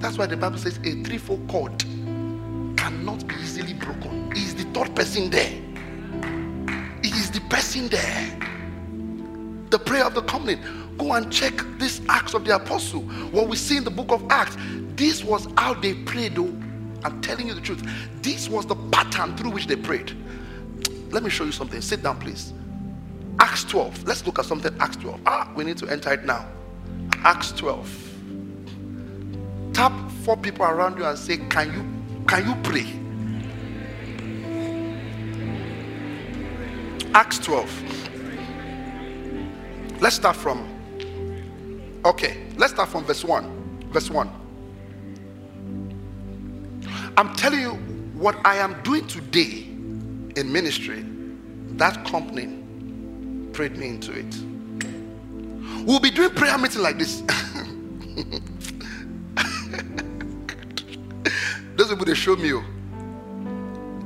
That's why the Bible says a threefold cord cannot be easily broken. He is the third person there. He is the person there. The prayer of the covenant. Go and check this Acts of the Apostle. What we see in the book of Acts. This was how they prayed, though. I'm telling you the truth. This was the pattern through which they prayed. Let me show you something. Sit down, please. Acts 12. Let's look at something. Acts 12. Ah, we need to enter it now. Acts 12 tap four people around you and say, Can you can you pray? Acts 12. Let's start from okay, let's start from verse 1. Verse 1. I'm telling you what I am doing today in ministry, that company prayed me into it. We'll be doing prayer meeting like this. [laughs] Those people they show me. Oh.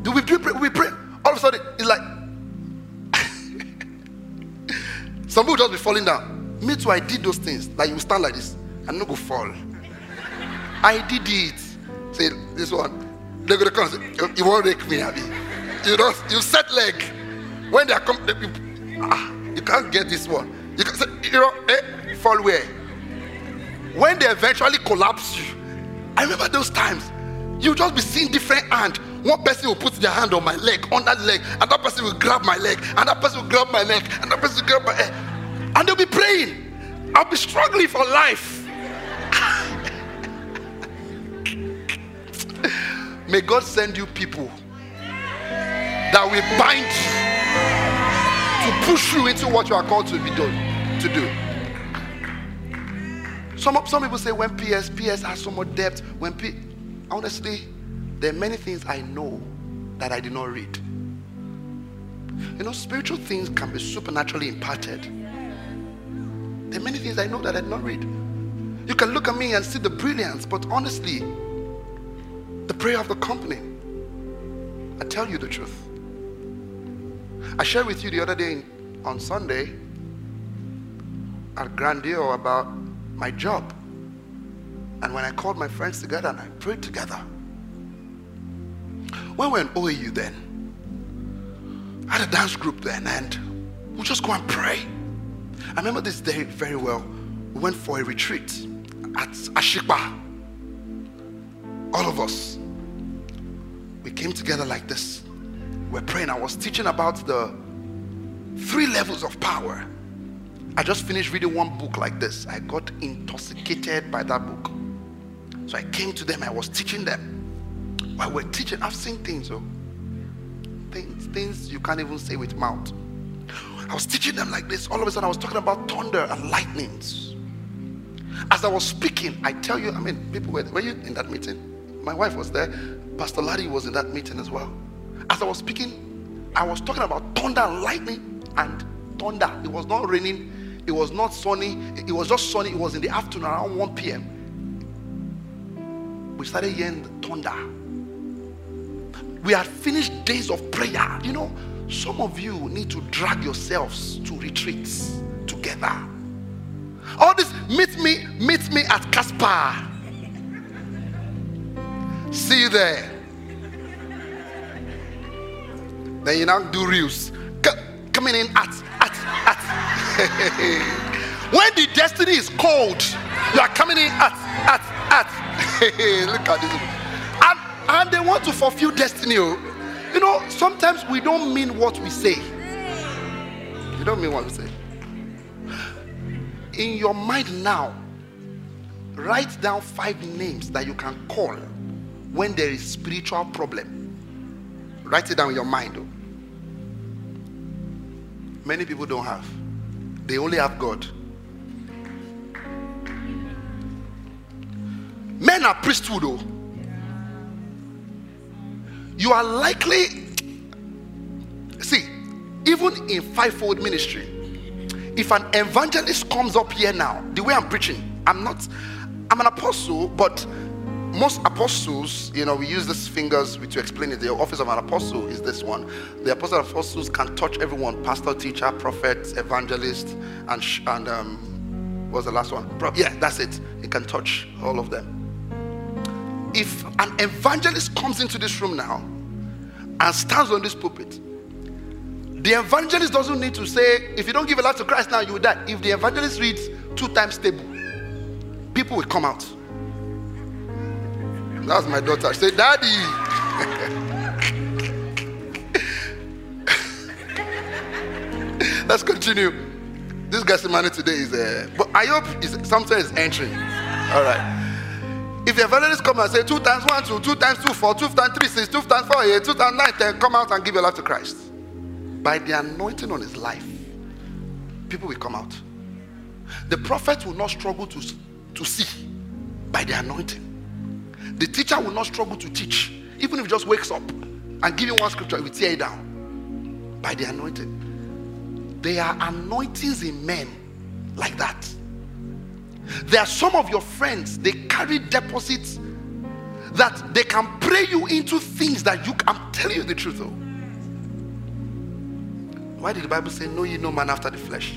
Do we pray? We pray. All of a sudden, it's like [laughs] some people just be falling down. Me too. I did those things. Like you stand like this and not go fall. [laughs] I did it. Say this one. They're gonna come. Say, you won't rake me, Abby. You don't. You set leg. When they are come, they, you, ah, you can't get this one. You can say, you know, eh, fall where? When they eventually collapse you, I remember those times. You just be seeing different hand. One person will put their hand on my leg, on that leg, and that person will grab my leg, and that person will grab my leg, and that person will grab my head. And they'll be praying. I'll be struggling for life. [laughs] May God send you people that will bind you to push you into what you are called to be done to do. Some, some people say when PS, PS has so much depth. When P, honestly, there are many things I know that I did not read. You know, spiritual things can be supernaturally imparted. There are many things I know that I did not read. You can look at me and see the brilliance, but honestly, the prayer of the company, I tell you the truth. I shared with you the other day on Sunday at Grandeur about my job. And when I called my friends together and I prayed together, when we were in OAU then, I had a dance group then, and we just go and pray. I remember this day very well. We went for a retreat at Ashikpa. All of us. We came together like this. We're praying. I was teaching about the three levels of power I just finished reading one book like this. I got intoxicated by that book. So I came to them, I was teaching them. While we're teaching, I've seen things, oh, things, things you can't even say with mouth. I was teaching them like this. All of a sudden, I was talking about thunder and lightnings. As I was speaking, I tell you, I mean, people were, were you in that meeting? My wife was there. Pastor Larry was in that meeting as well. As I was speaking, I was talking about thunder and lightning and thunder. It was not raining, it was not sunny. It was just sunny. It was in the afternoon around 1 p.m. We started hearing thunder. We had finished days of prayer. You know, some of you need to drag yourselves to retreats together. All this meet me, meet me at Casper. See you there. Then you now do reels. Coming in at, at, at. [laughs] when the destiny is cold, you are coming in at, at, at. [laughs] Look at this. And, and they want to fulfill destiny. Oh. You know, sometimes we don't mean what we say. You don't mean what we say. In your mind now, write down five names that you can call when there is spiritual problem. Write it down in your mind. Though. Many people don't have. They only have God. Men are priesthood though. You are likely see, even in fivefold ministry, if an evangelist comes up here now, the way I'm preaching, I'm not, I'm an apostle, but most apostles, you know, we use these fingers to explain it. The office of an apostle is this one. The apostle apostles can touch everyone pastor, teacher, prophet, evangelist, and, and um, what's the last one? Yeah, that's it. He can touch all of them. If an evangelist comes into this room now and stands on this pulpit, the evangelist doesn't need to say, if you don't give a life to Christ now, you will die. If the evangelist reads two times table, people will come out. That's my daughter. Say, Daddy. [laughs] Let's continue. This guy's money today is uh, but I hope is something is entering. All right. If the evangelist come and say two times one, two, two times two, four, two times three, six, two times four, eight, two times nine, ten, come out and give your life to Christ. By the anointing on his life, people will come out. The prophet will not struggle to, to see by the anointing. The teacher will not struggle to teach, even if he just wakes up and give you one scripture, he will tear it down by the anointing. There are anointings in men like that. There are some of your friends, they carry deposits that they can pray you into things that you I'm telling you the truth though. Why did the Bible say, Know ye no man after the flesh?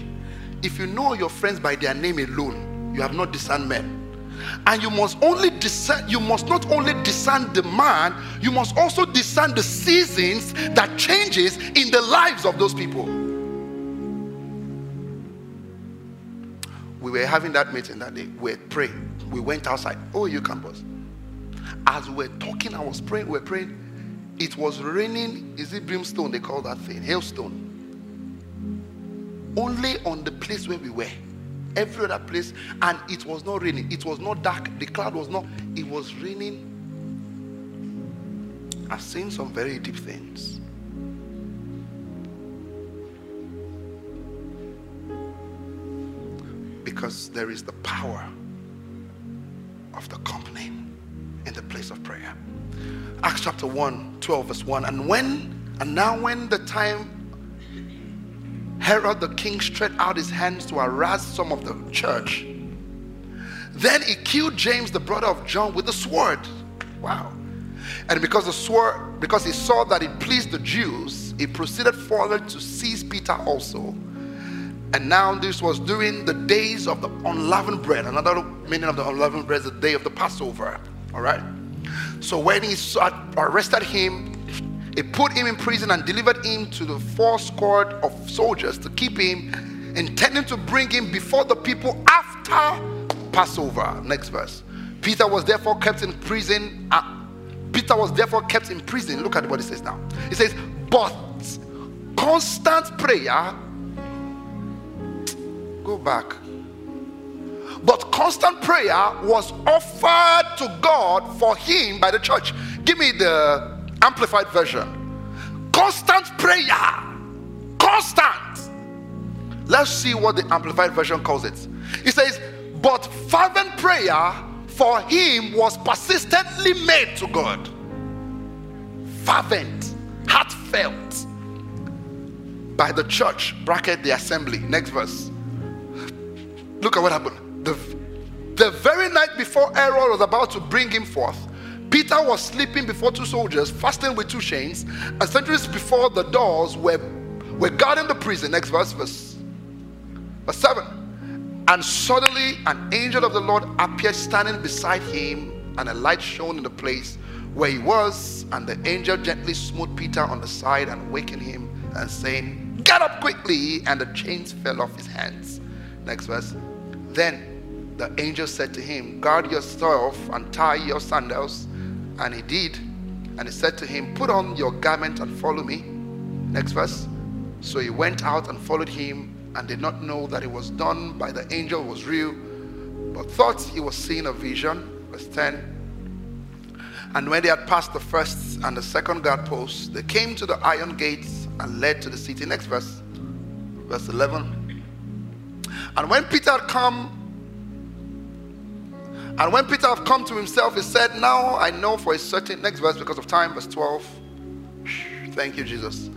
If you know your friends by their name alone, you have not discerned men. And you must only discern, you must not only discern the man, you must also discern the seasons that changes in the lives of those people. We were having that meeting that day. We were praying. We went outside. Oh, you campus. As we were talking, I was praying, we were praying. It was raining. Is it brimstone? They call that thing. Hailstone. Only on the place where we were every other place, and it was not raining. It was not dark. The cloud was not, it was raining. I've seen some very deep things. Because there is the power of the company in the place of prayer. Acts chapter 1, 12, verse 1. And when, and now when the time Herod the king stretched out his hands to harass some of the church. Then he killed James, the brother of John, with a sword. Wow. And because the sword, because he saw that it pleased the Jews, he proceeded further to seize Peter also. And now this was during the days of the unleavened bread. Another meaning of the unleavened bread is the day of the Passover. All right. So when he arrested him, he put him in prison and delivered him to the four squad of soldiers to keep him, intending to bring him before the people after Passover. Next verse. Peter was therefore kept in prison. Uh, Peter was therefore kept in prison. Look at what it says now. It says, but constant prayer. Go back. But constant prayer was offered to God for him by the church. Give me the Amplified Version. Constant prayer. Constant. Let's see what the Amplified Version calls it. It says, but fervent prayer for him was persistently made to God. Fervent, heartfelt by the church, bracket the assembly. Next verse. Look at what happened. The, the very night before Herod was about to bring him forth, Peter was sleeping before two soldiers, fasting with two chains, and sentries before the doors were, were guarding the prison. Next verse, verse, verse 7. And suddenly an angel of the Lord appeared standing beside him, and a light shone in the place where he was, and the angel gently smote Peter on the side and wakened him, and saying, Get up quickly! And the chains fell off his hands. Next verse. Then the angel said to him, Guard yourself and tie your sandals. And he did. And he said to him, Put on your garment and follow me. Next verse. So he went out and followed him and did not know that it was done by the angel was real, but thought he was seeing a vision. Verse 10. And when they had passed the first and the second guard posts, they came to the iron gates and led to the city. Next verse, verse 11. And when Peter had come, and when Peter had come to himself, he said, Now I know for a certain, next verse because of time, verse 12. Thank you, Jesus.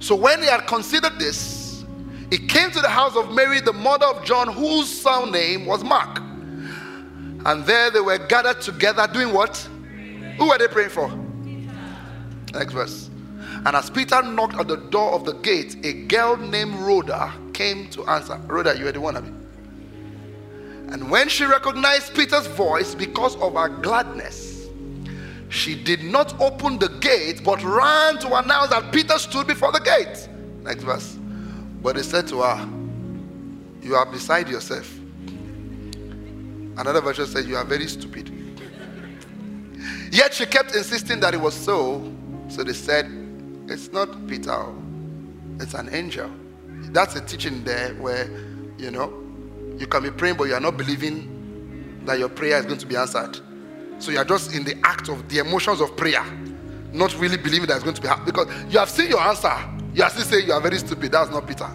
So when he had considered this, he came to the house of Mary, the mother of John, whose surname was Mark. And there they were gathered together doing what? Who were they praying for? Next verse. And as Peter knocked at the door of the gate, a girl named Rhoda came to answer. Rhoda, you are the one, of Abby. And when she recognized Peter's voice because of her gladness, she did not open the gate but ran to announce that Peter stood before the gate. Next verse. But he said to her, You are beside yourself. Another version said, You are very stupid. Yet she kept insisting that it was so. So they said, It's not Peter, oh. it's an angel. That's a teaching there where, you know, you can be praying, but you are not believing that your prayer is going to be answered. So you are just in the act of the emotions of prayer, not really believing that it's going to be because you have seen your answer. You are still saying you are very stupid. That's not Peter.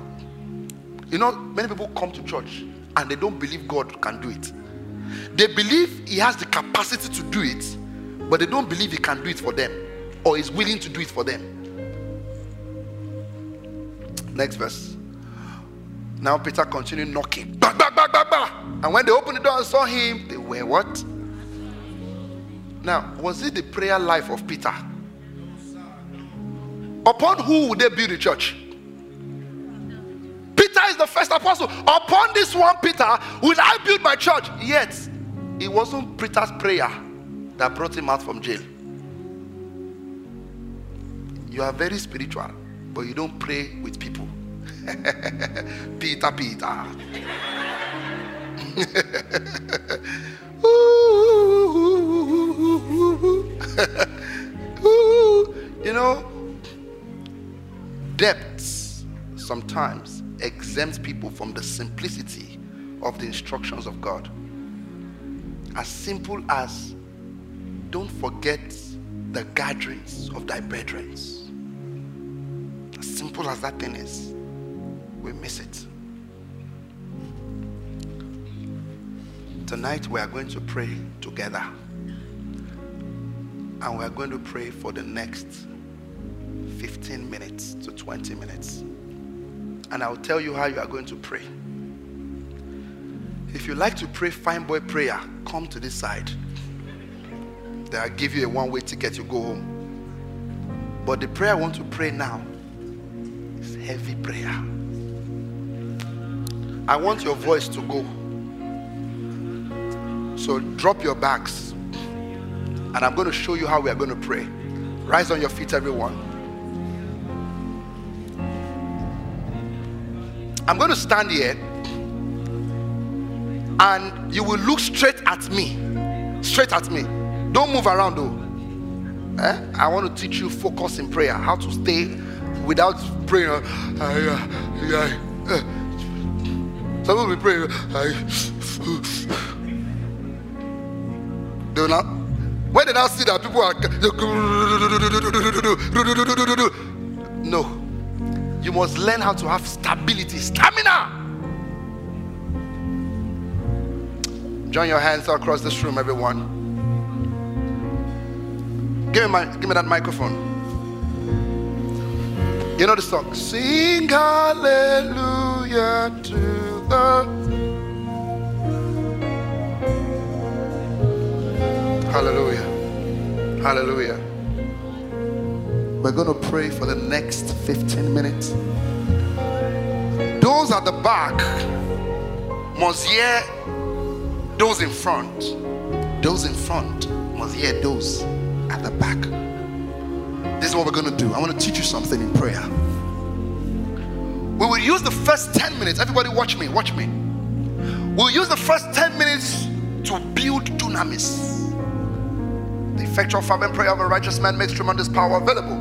You know, many people come to church and they don't believe God can do it. They believe He has the capacity to do it, but they don't believe he can do it for them or is willing to do it for them. Next verse. Now Peter continued knocking. Bah, bah, bah, bah, bah. And when they opened the door and saw him, they were what? Now, was it the prayer life of Peter? Upon who would they build the church? Peter is the first apostle. Upon this one, Peter, will I build my church? Yet, it wasn't Peter's prayer that brought him out from jail. You are very spiritual, but you don't pray with people. [laughs] Peter, Peter. [laughs] you know, depths sometimes exempts people from the simplicity of the instructions of God. As simple as don't forget the gatherings of thy brethren. As simple as that thing is, we miss it. Tonight we are going to pray together. And we are going to pray for the next 15 minutes to 20 minutes. And I'll tell you how you are going to pray. If you like to pray fine boy prayer, come to this side i give you a one way ticket, you go home. But the prayer I want to pray now is heavy prayer. I want your voice to go. So drop your bags. And I'm going to show you how we are going to pray. Rise on your feet, everyone. I'm going to stand here and you will look straight at me. Straight at me. Don't move around though. Eh? I want to teach you focus in prayer, how to stay without praying. Uh, uh, some people be praying. they will not. When they now see that people are no, you must learn how to have stability, stamina. Join your hands across this room, everyone. Give me my give me that microphone. You know the song. Sing hallelujah to Uh-uh. Hallelujah. Hallelujah. We're going to pray for the next 15 minutes. Those at the back must hear those in front. Those in front must hear those at the back. This is what we're going to do. I want to teach you something in prayer. We will use the first 10 minutes. Everybody, watch me, watch me. We'll use the first 10 minutes to build dunamis. The effectual fervent prayer of a righteous man makes tremendous power available.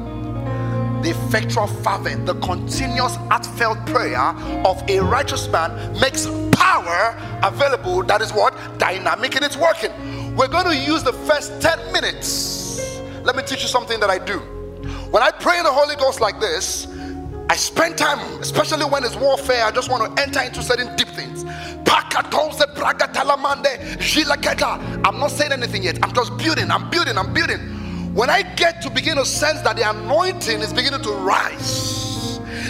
The effectual fervent, the continuous heartfelt prayer of a righteous man makes power available. That is what? Dynamic and it's working. We're going to use the first 10 minutes. Let me teach you something that I do. When I pray in the Holy Ghost like this, I spend time, especially when it's warfare, I just want to enter into certain deep things. I'm not saying anything yet. I'm just building, I'm building, I'm building. When I get to begin to sense that the anointing is beginning to rise,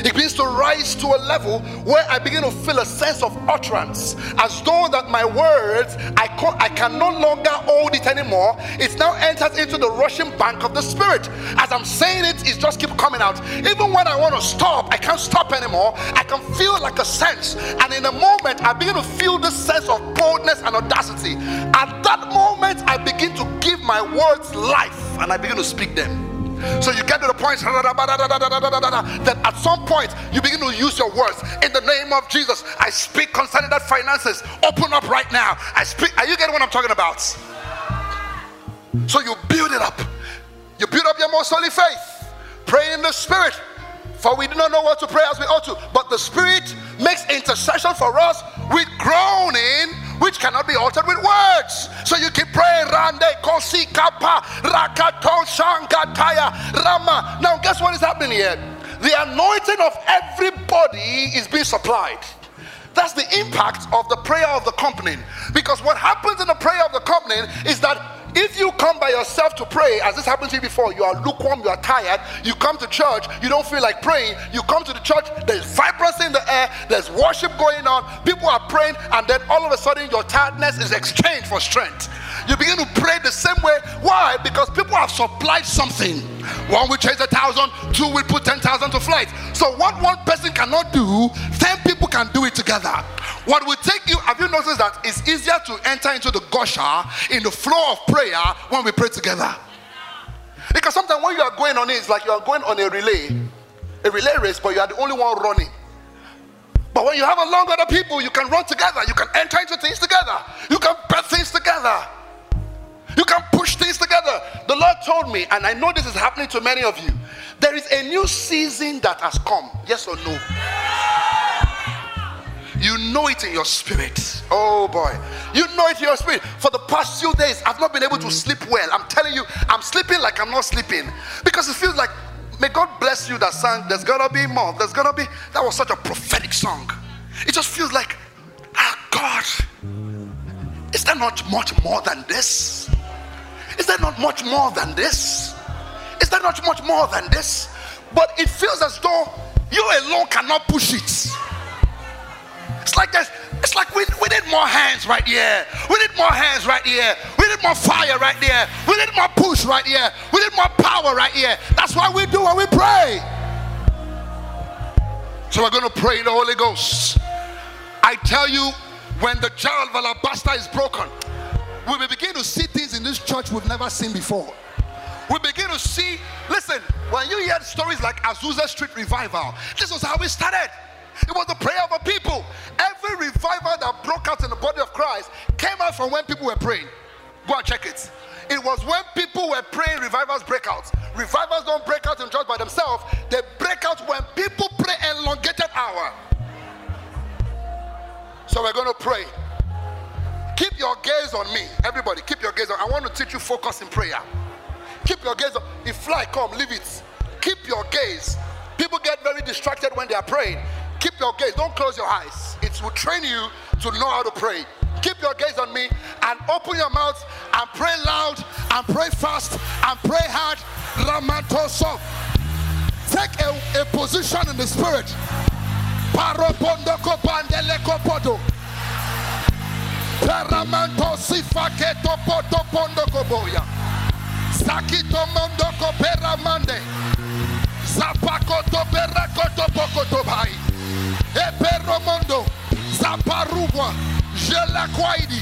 it begins to rise to a level where I begin to feel a sense of utterance, as though that my words I, I can no longer hold it anymore. It now enters into the rushing bank of the spirit. As I'm saying it, it just keep coming out. Even when I want to stop, I can't stop anymore. I can feel like a sense, and in a moment, I begin to feel this sense of boldness and audacity. At that moment, I begin to give my words life, and I begin to speak them. So you get to the point that at some point you begin to use your words in the name of Jesus. I speak concerning that finances. Open up right now. I speak. Are you getting what I'm talking about? So you build it up. You build up your most holy faith. Pray in the spirit. For we do not know what to pray as we ought to. But the spirit makes intercession for us with groaning which cannot be altered with words. So you keep praying, Rande, Kosi, Kappa, Rakato, Shankataya, Rama. Now, guess what is happening here? The anointing of everybody is being supplied. That's the impact of the prayer of the company. Because what happens in the prayer of the company is that if you come by yourself to pray, as this happened to you before, you are lukewarm, you are tired, you come to church, you don't feel like praying, you come to the church, there's vibrancy in the air, there's worship going on, people are praying, and then all of a sudden your tiredness is exchanged for strength. You begin to pray the same way. Why? Because people have supplied something. One will chase a thousand, two will put ten thousand to flight. So what one person cannot do, ten people can do it together. What will take you, have you noticed that it's easier to enter into the gosha in the flow of prayer when we pray together? Because sometimes when you are going on it, it's like you are going on a relay, a relay race, but you are the only one running. But when you have along other people, you can run together, you can enter into things together, you can bet things together. You can push things together. The Lord told me, and I know this is happening to many of you, there is a new season that has come. Yes or no? You know it in your spirit. Oh boy. You know it in your spirit. For the past few days, I've not been able to sleep well. I'm telling you, I'm sleeping like I'm not sleeping. Because it feels like, may God bless you that sang, There's gonna be more. There's gonna be, that was such a prophetic song. It just feels like, ah, God, is there not much more than this? Is there not much more than this? Is there not much more than this? But it feels as though you alone cannot push it. It's like this. It's like we, we need more hands right here. We need more hands right here. We need more fire right there. We need more push right here. We need more power right here. That's why we do when we pray. So we're going to pray the Holy Ghost. I tell you, when the jar of alabaster is broken, we will begin to see things in this church we've never seen before. We begin to see, listen, when you hear stories like Azusa Street Revival, this was how we started. It was the prayer of a people. Every revival that broke out in the body of Christ came out from when people were praying. Go and check it. It was when people were praying, revivals break out. Revivals don't break out in church by themselves, they break out when people pray elongated hour. So we're going to pray. Keep your gaze on me. Everybody, keep your gaze on. I want to teach you focus in prayer. Keep your gaze on. If fly come, leave it. Keep your gaze. People get very distracted when they are praying. Keep your gaze. Don't close your eyes. It will train you to know how to pray. Keep your gaze on me and open your mouth and pray loud and pray fast and pray hard. Ramantoso. Take a, a position in the spirit. Pandeleko podo. Paramanto si fa che topo topondo koboya. Sakito mondo ko peramande. Zapakoto perakoto poco bai. E per perro mondo. Je la kwaidi.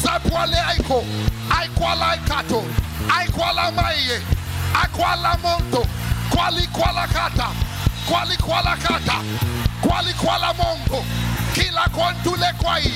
Zapwale aiko. Aikwala ikato. Aikwala maiye. Aikwala mondo. Quali quala kata. Quali quala kata. Quali quala mondo. Kila kwantule kwai.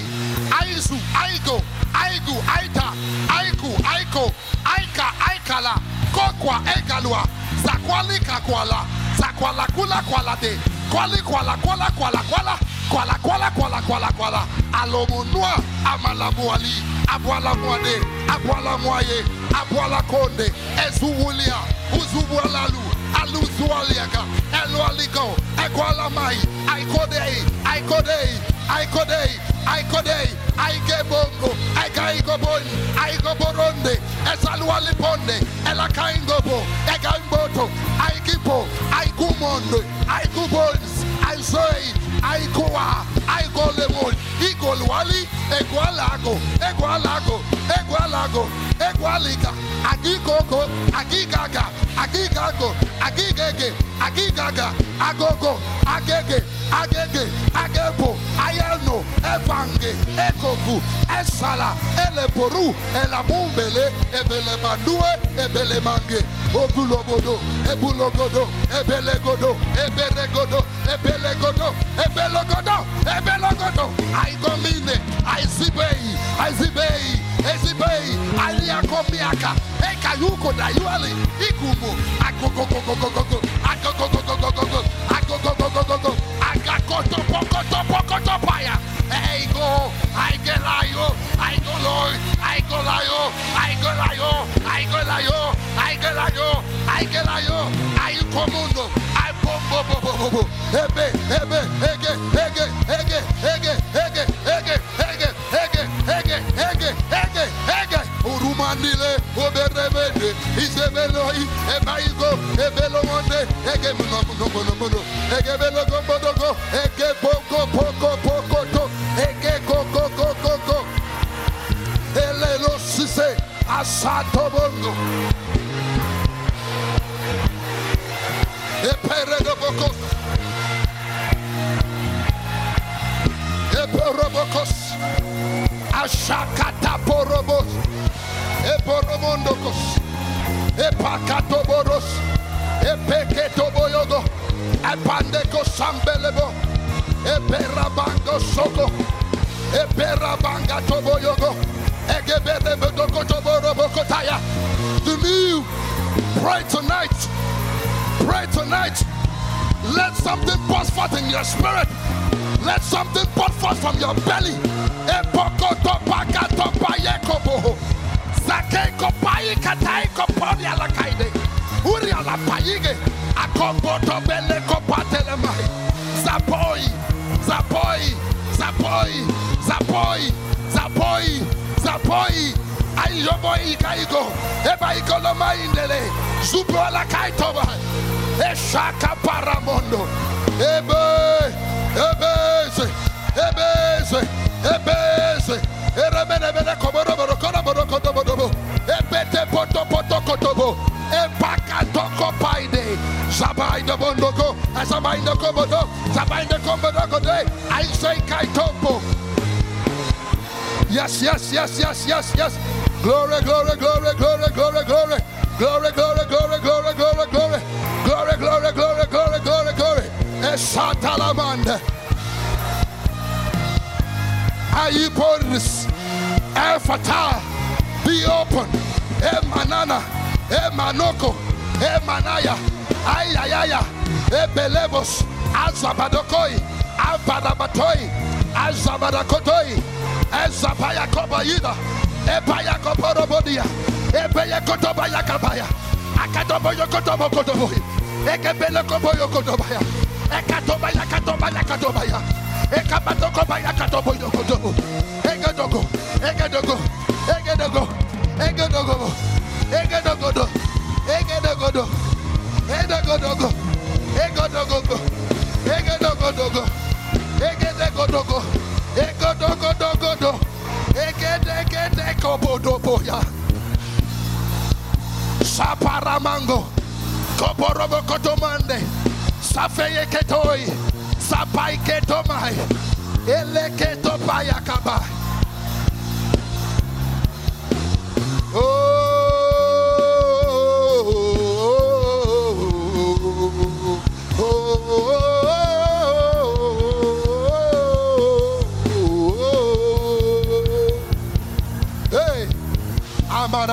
Aizu, Aigo, Aigu, Aita, Aiku, Aiko, Aika, Aikala, Kokwa, Egalua, Zakwali Kakwala, Zakwala Kula Kwala De, Kwali Kwala Kwala Kwala Kwala, Kwala Kwala Kwala Kwala Kwala, Alomunua, Amalamuali, Abwala Mwade, Abwala Mwaye, Abwala Konde, Ezuwulia, Uzuwalalu, Aluzualiaga, Elualigo, Ekwala Mai, Aikodei, Aikodei, Aikodei, Aikodei, Aigebongo, Aigobon, Aigoboronde, Esalualiponde, Elakaingobo, Egaimboto, Aigipo, Aigumondo, Aigubons, Aizoi, Aikoa, Aigolemon, Igolwali, Egualago, Egualago, Egualago, Egualiga, Agigoko, Agigaga, Agigago, Agigege, Agigaga, Agogo, Agege, Agege, Agebo, Ayano, Evange, Ekoku, Esala, Eleboru, Elamumbele, Ebelemandue, Ebelemange, Obulobodo, Ebulogodo, Ebelegodo, Eberegodo, Ebelegodo, Ebelogodo, Ebelogodo, Aigomine, Aizibei, Aizibei, Ezibei, Aliakomiaka, Ekayuko Dayuali, Ikumu, Agogogogogogo, Agogogogogogo, Agogogogogogo, Agakoto Pokoto Pokoto Paya, Eigo, Aigelayo, Aigoloi, Aigolayo, Aigolayo, Aigolayo, Aigolayo, Aigolayo, Aikomundo, Aibombo Bobo Bobo, Ebe, Ebe, Ege, Ege, Ege, Ege, Ege, Ege, Ege, Ege, Ege, Ege, Ege, Ege, Urumandile, Oberebede, Isebeloi, Ebaigo, Ebelomonde, Ege Muno Muno Muno Muno, Ege Bodogo, Masatobondo. Eperedobokos. Eperobokos. Ashakataporobos. Eporomondokos. Epakatoboros. Epeketoboyogo. Epandeko sambelebo. Eperabango soko. Eperabanga toboyogo. To me, pray tonight, pray tonight. Let something burst forth in your spirit. Let something burst forth from your belly poi ayobo ikaigo eba ikoloma indele zubola kaitoba eshaka paramondo. Ebe ebeze ebeze ebeze eremenebele koboroboro koroborokodobodobo ebete poto poto kotobo ebakatoko paide. Zabaidobondoko azabaindokobodo zabaindokobodokodei aiseikaitopo Yes, yes, yes, yes, yes, yes. Glory, glory, glory, glory, glory, glory. Glory, glory, glory, glory, glory, glory. Glory, glory, glory, glory, glory, glory. Esatalamanda. Ayiporis. Efata. Be open. Emanana. Emanoko. Emanaya. Ayayaya. Ebelebos. Azabadokoi. Abadabatoi. Azabadakotoi. Ezapaya kobayida. Epaya koporobodia. Epaya kotobaya kabaya. Akatoboyo kotobo kotoboy. Ekebele koboyo kotobaya. Ekatobaya katobaya katobaya. Ekabato baya katoboyo kotobo. Egedogo. Egedogo. Egedogo. Egedogo. Egedogodo. Egedogodo. Egedogodogo. Egedogogo. Egedogodogo. Egedogodogo. Egedogodogodo. Saparamango. Koporobo kotomande. Safeye ketoi. Sapai ketomai. Ele ketopaya kabai.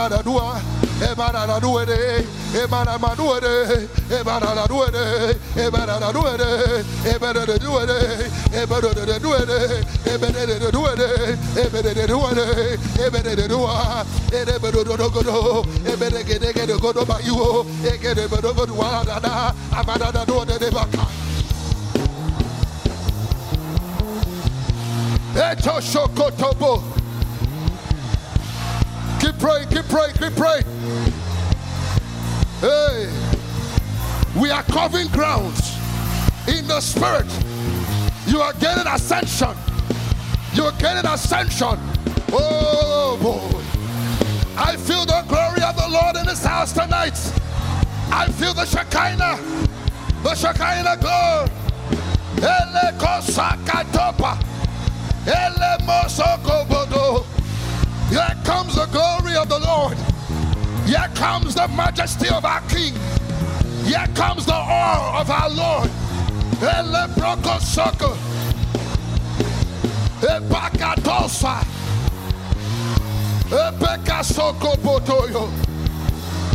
Da dua, Emana da dua de, Emana ma dua de, Emana da dua de, Emana da dua de, Emana da dua de, Emana da dua de, Emana da dua de, Emana da dua de, Emana da dua, Emana da dua go, Emana ge de ge de go do ba you, Ege de ba do go do wa da da, Amana da dua de de ba ka. Eto shokotobo. Keep praying, keep praying, keep praying. Hey, we are covering grounds in the spirit. You are getting ascension. You are getting ascension. Oh boy. I feel the glory of the Lord in this house tonight. I feel the Shekinah. The Shekinah glory. Ele kosakatopa. Ele mosokobodo. Here comes the glory of the Lord. Here comes the majesty of our King. Here comes the awe of our Lord. Ele brokosoko. Epakatosa. Epekasoko potoyo.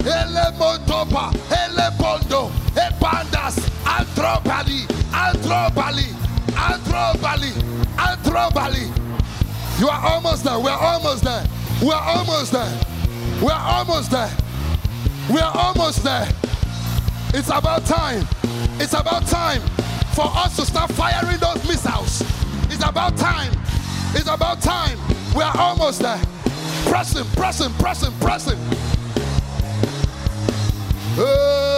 Ele montopa. Ele pondo. Epandas. Anthropali. Anthropali. Anthropali. Anthropali. You are almost there. We're almost there. We're almost there. We're almost there. We're almost there. It's about time. It's about time for us to start firing those missiles. It's about time. It's about time. We are almost there. Pressing, pressing, pressing, pressing. Hey,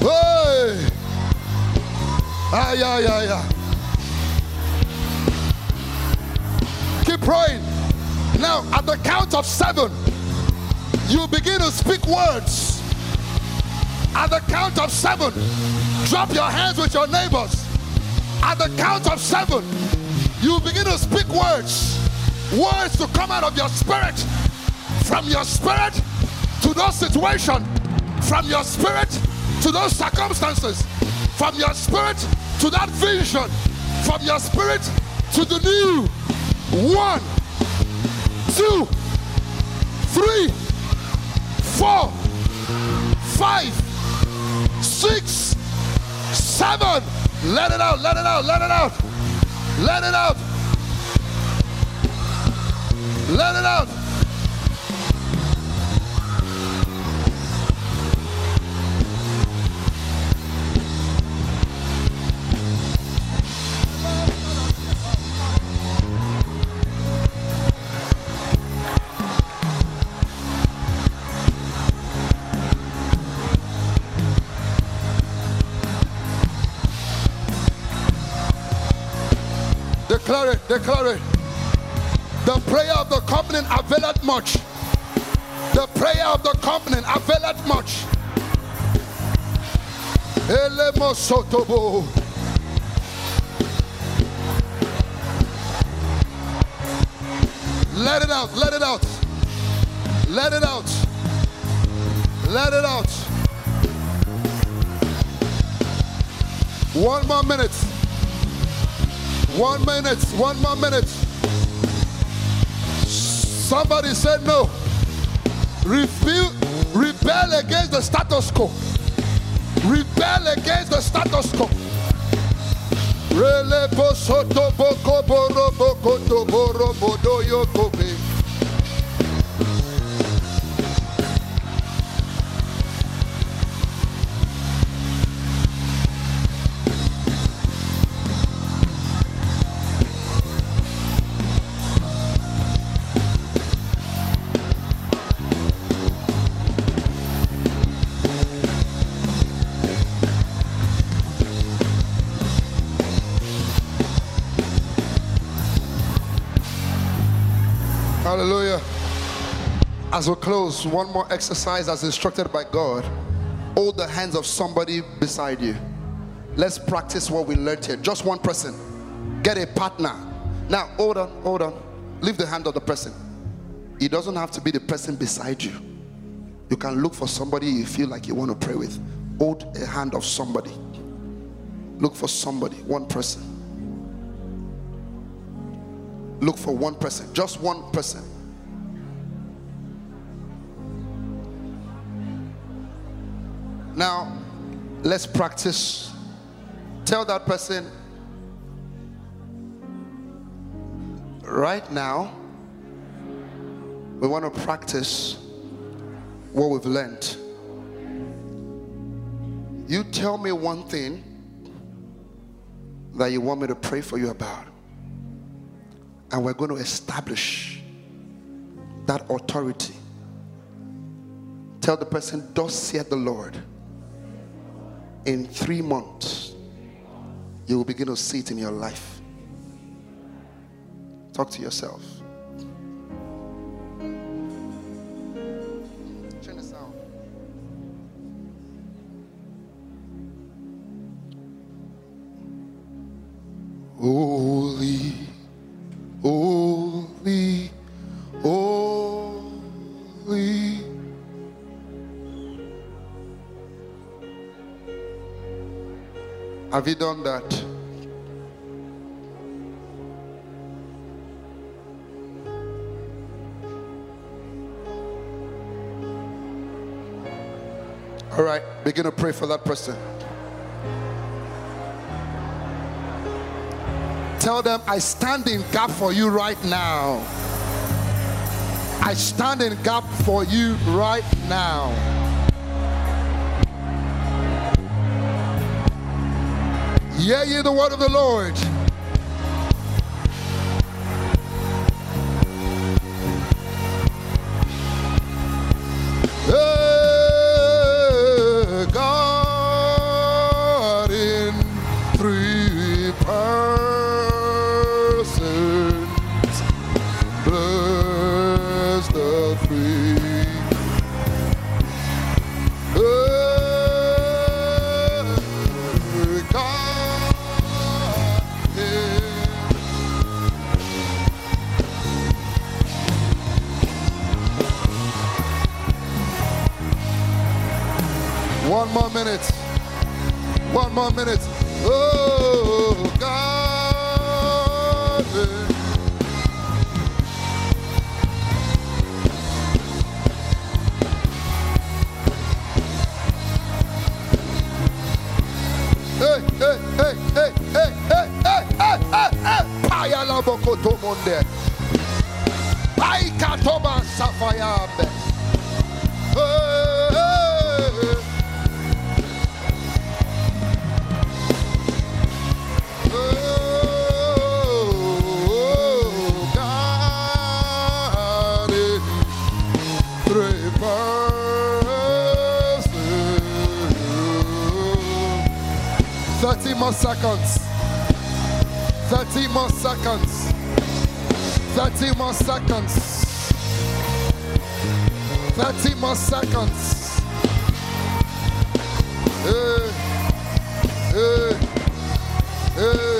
Hey! Ay, ay, ay, ay. Keep praying. Now, at the count of seven, you begin to speak words. At the count of seven, drop your hands with your neighbors. At the count of seven, you begin to speak words. Words to come out of your spirit. From your spirit to those situations. From your spirit to those circumstances. From your spirit to that vision. From your spirit to the new. One, two, three, four, five, six, seven. Let it out, let it out, let it out. Let it out. Let it out. Declare it. The prayer of the covenant availeth much. The prayer of the covenant availeth much. Elemosotobo. Let it out, let it out. Let it out. Let it out. One more minute. One minute. One more minute. Somebody said no. Rebel, rebel against the status quo. Rebel against the status quo. Rele boko boro boko to boro bodo. As we close, one more exercise as instructed by God. Hold the hands of somebody beside you. Let's practice what we learned here. Just one person. Get a partner. Now, hold on, hold on. Leave the hand of the person. It doesn't have to be the person beside you. You can look for somebody you feel like you want to pray with. Hold a hand of somebody. Look for somebody, one person. Look for one person, just one person. Now, let's practice. Tell that person right now, we want to practice what we've learned. You tell me one thing that you want me to pray for you about, and we're going to establish that authority. Tell the person, Thus saith the Lord. In three months, you will begin to see it in your life. Talk to yourself. Have you done that? All right, begin to pray for that person. Tell them, I stand in gap for you right now. I stand in gap for you right now. Hear ye the word of the Lord. 30 more seconds. 30 more seconds. 30 more seconds. 30 more seconds. Hey, hey, hey.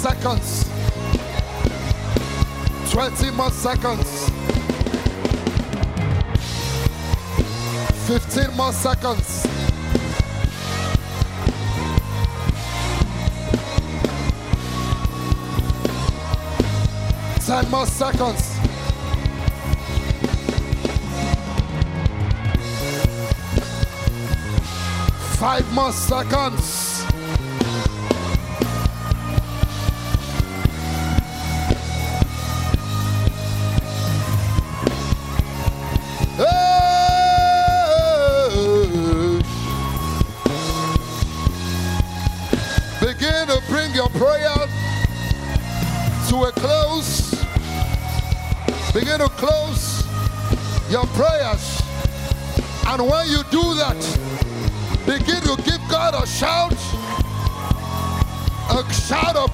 Seconds. Twenty more seconds. Fifteen more seconds. Ten more seconds. Five more seconds.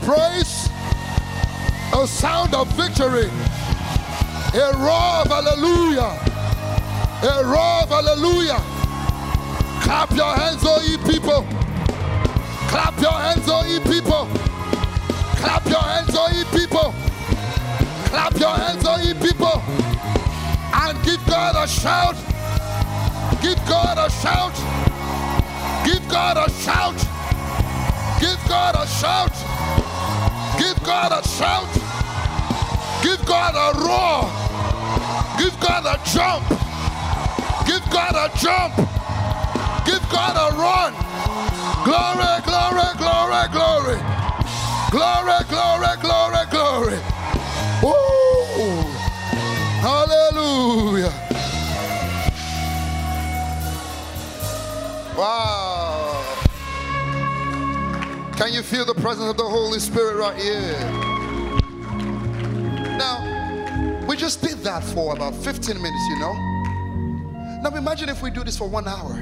Praise, a sound of victory, a roar of hallelujah, a roar of hallelujah. Clap your hands, oh ye people. Clap your hands, oh ye people. Clap your hands, oh ye people. Clap your hands, oh ye people. And give God a shout. Give God a shout. Give God a shout. Give God a shout. God a shout. Give God a roar. Give God a jump. Give God a jump. Give God a run. Glory, glory, glory, glory. Glory, glory, glory, glory. Can you feel the presence of the Holy Spirit right here? Now, we just did that for about 15 minutes, you know. Now imagine if we do this for one hour.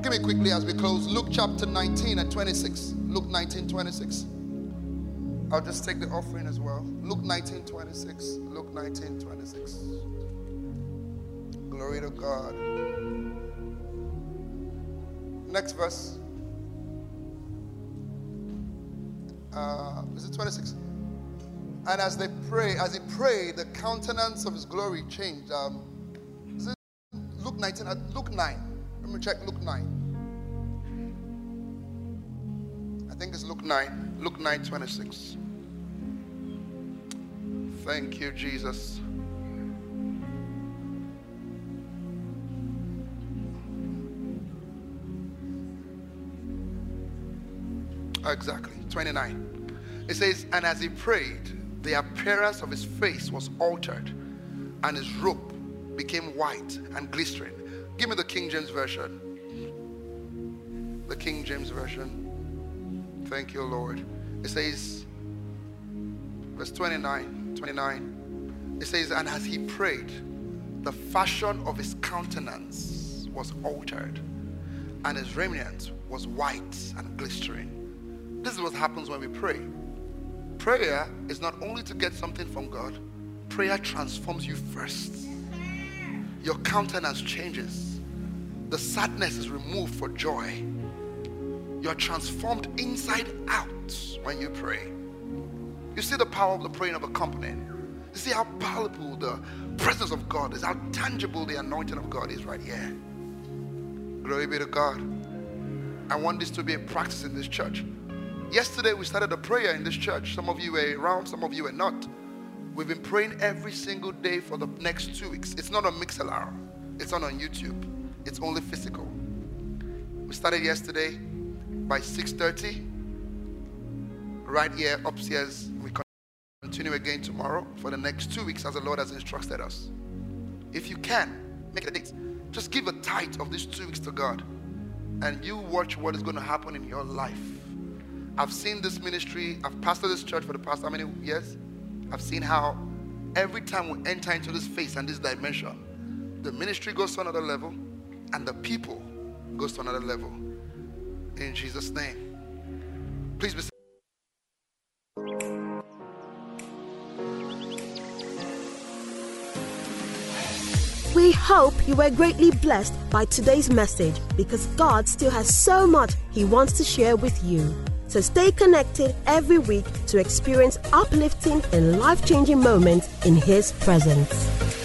Give me quickly as we close Luke chapter 19 and 26. Luke 19, 26. I'll just take the offering as well. Luke 19, 26. Luke 19, 26. Glory to God. Next verse. Uh, is it 26? And as they pray, as he prayed, the countenance of his glory changed. Um, is it Luke 19? Uh, Luke 9. Let me check Luke 9. I think it's Luke 9. Luke 9 26. Thank you, Jesus. Oh, exactly. 29. It says, And as he prayed, the appearance of his face was altered, and his robe became white and glistering. Give me the King James Version. The King James Version. Thank you, Lord. It says, verse 29, 29. It says, And as he prayed, the fashion of his countenance was altered, and his raiment was white and glistering. This is what happens when we pray. Prayer is not only to get something from God, prayer transforms you first. Your countenance changes, the sadness is removed for joy. You're transformed inside out when you pray. You see the power of the praying of a company. You see how palpable the presence of God is, how tangible the anointing of God is right here. Glory be to God. I want this to be a practice in this church. Yesterday we started a prayer in this church. Some of you were around, some of you were not. We've been praying every single day for the next two weeks. It's not on Mixlr, it's not on YouTube. It's only physical. We started yesterday by 6:30. Right here upstairs. We continue again tomorrow for the next two weeks as the Lord has instructed us. If you can, make a date. Just give a tithe of these two weeks to God, and you watch what is going to happen in your life. I've seen this ministry, I've pastored this church for the past how many years? I've seen how every time we enter into this phase and this dimension, the ministry goes to another level and the people goes to another level. In Jesus' name. Please be We hope you were greatly blessed by today's message because God still has so much He wants to share with you. So stay connected every week to experience uplifting and life changing moments in His presence.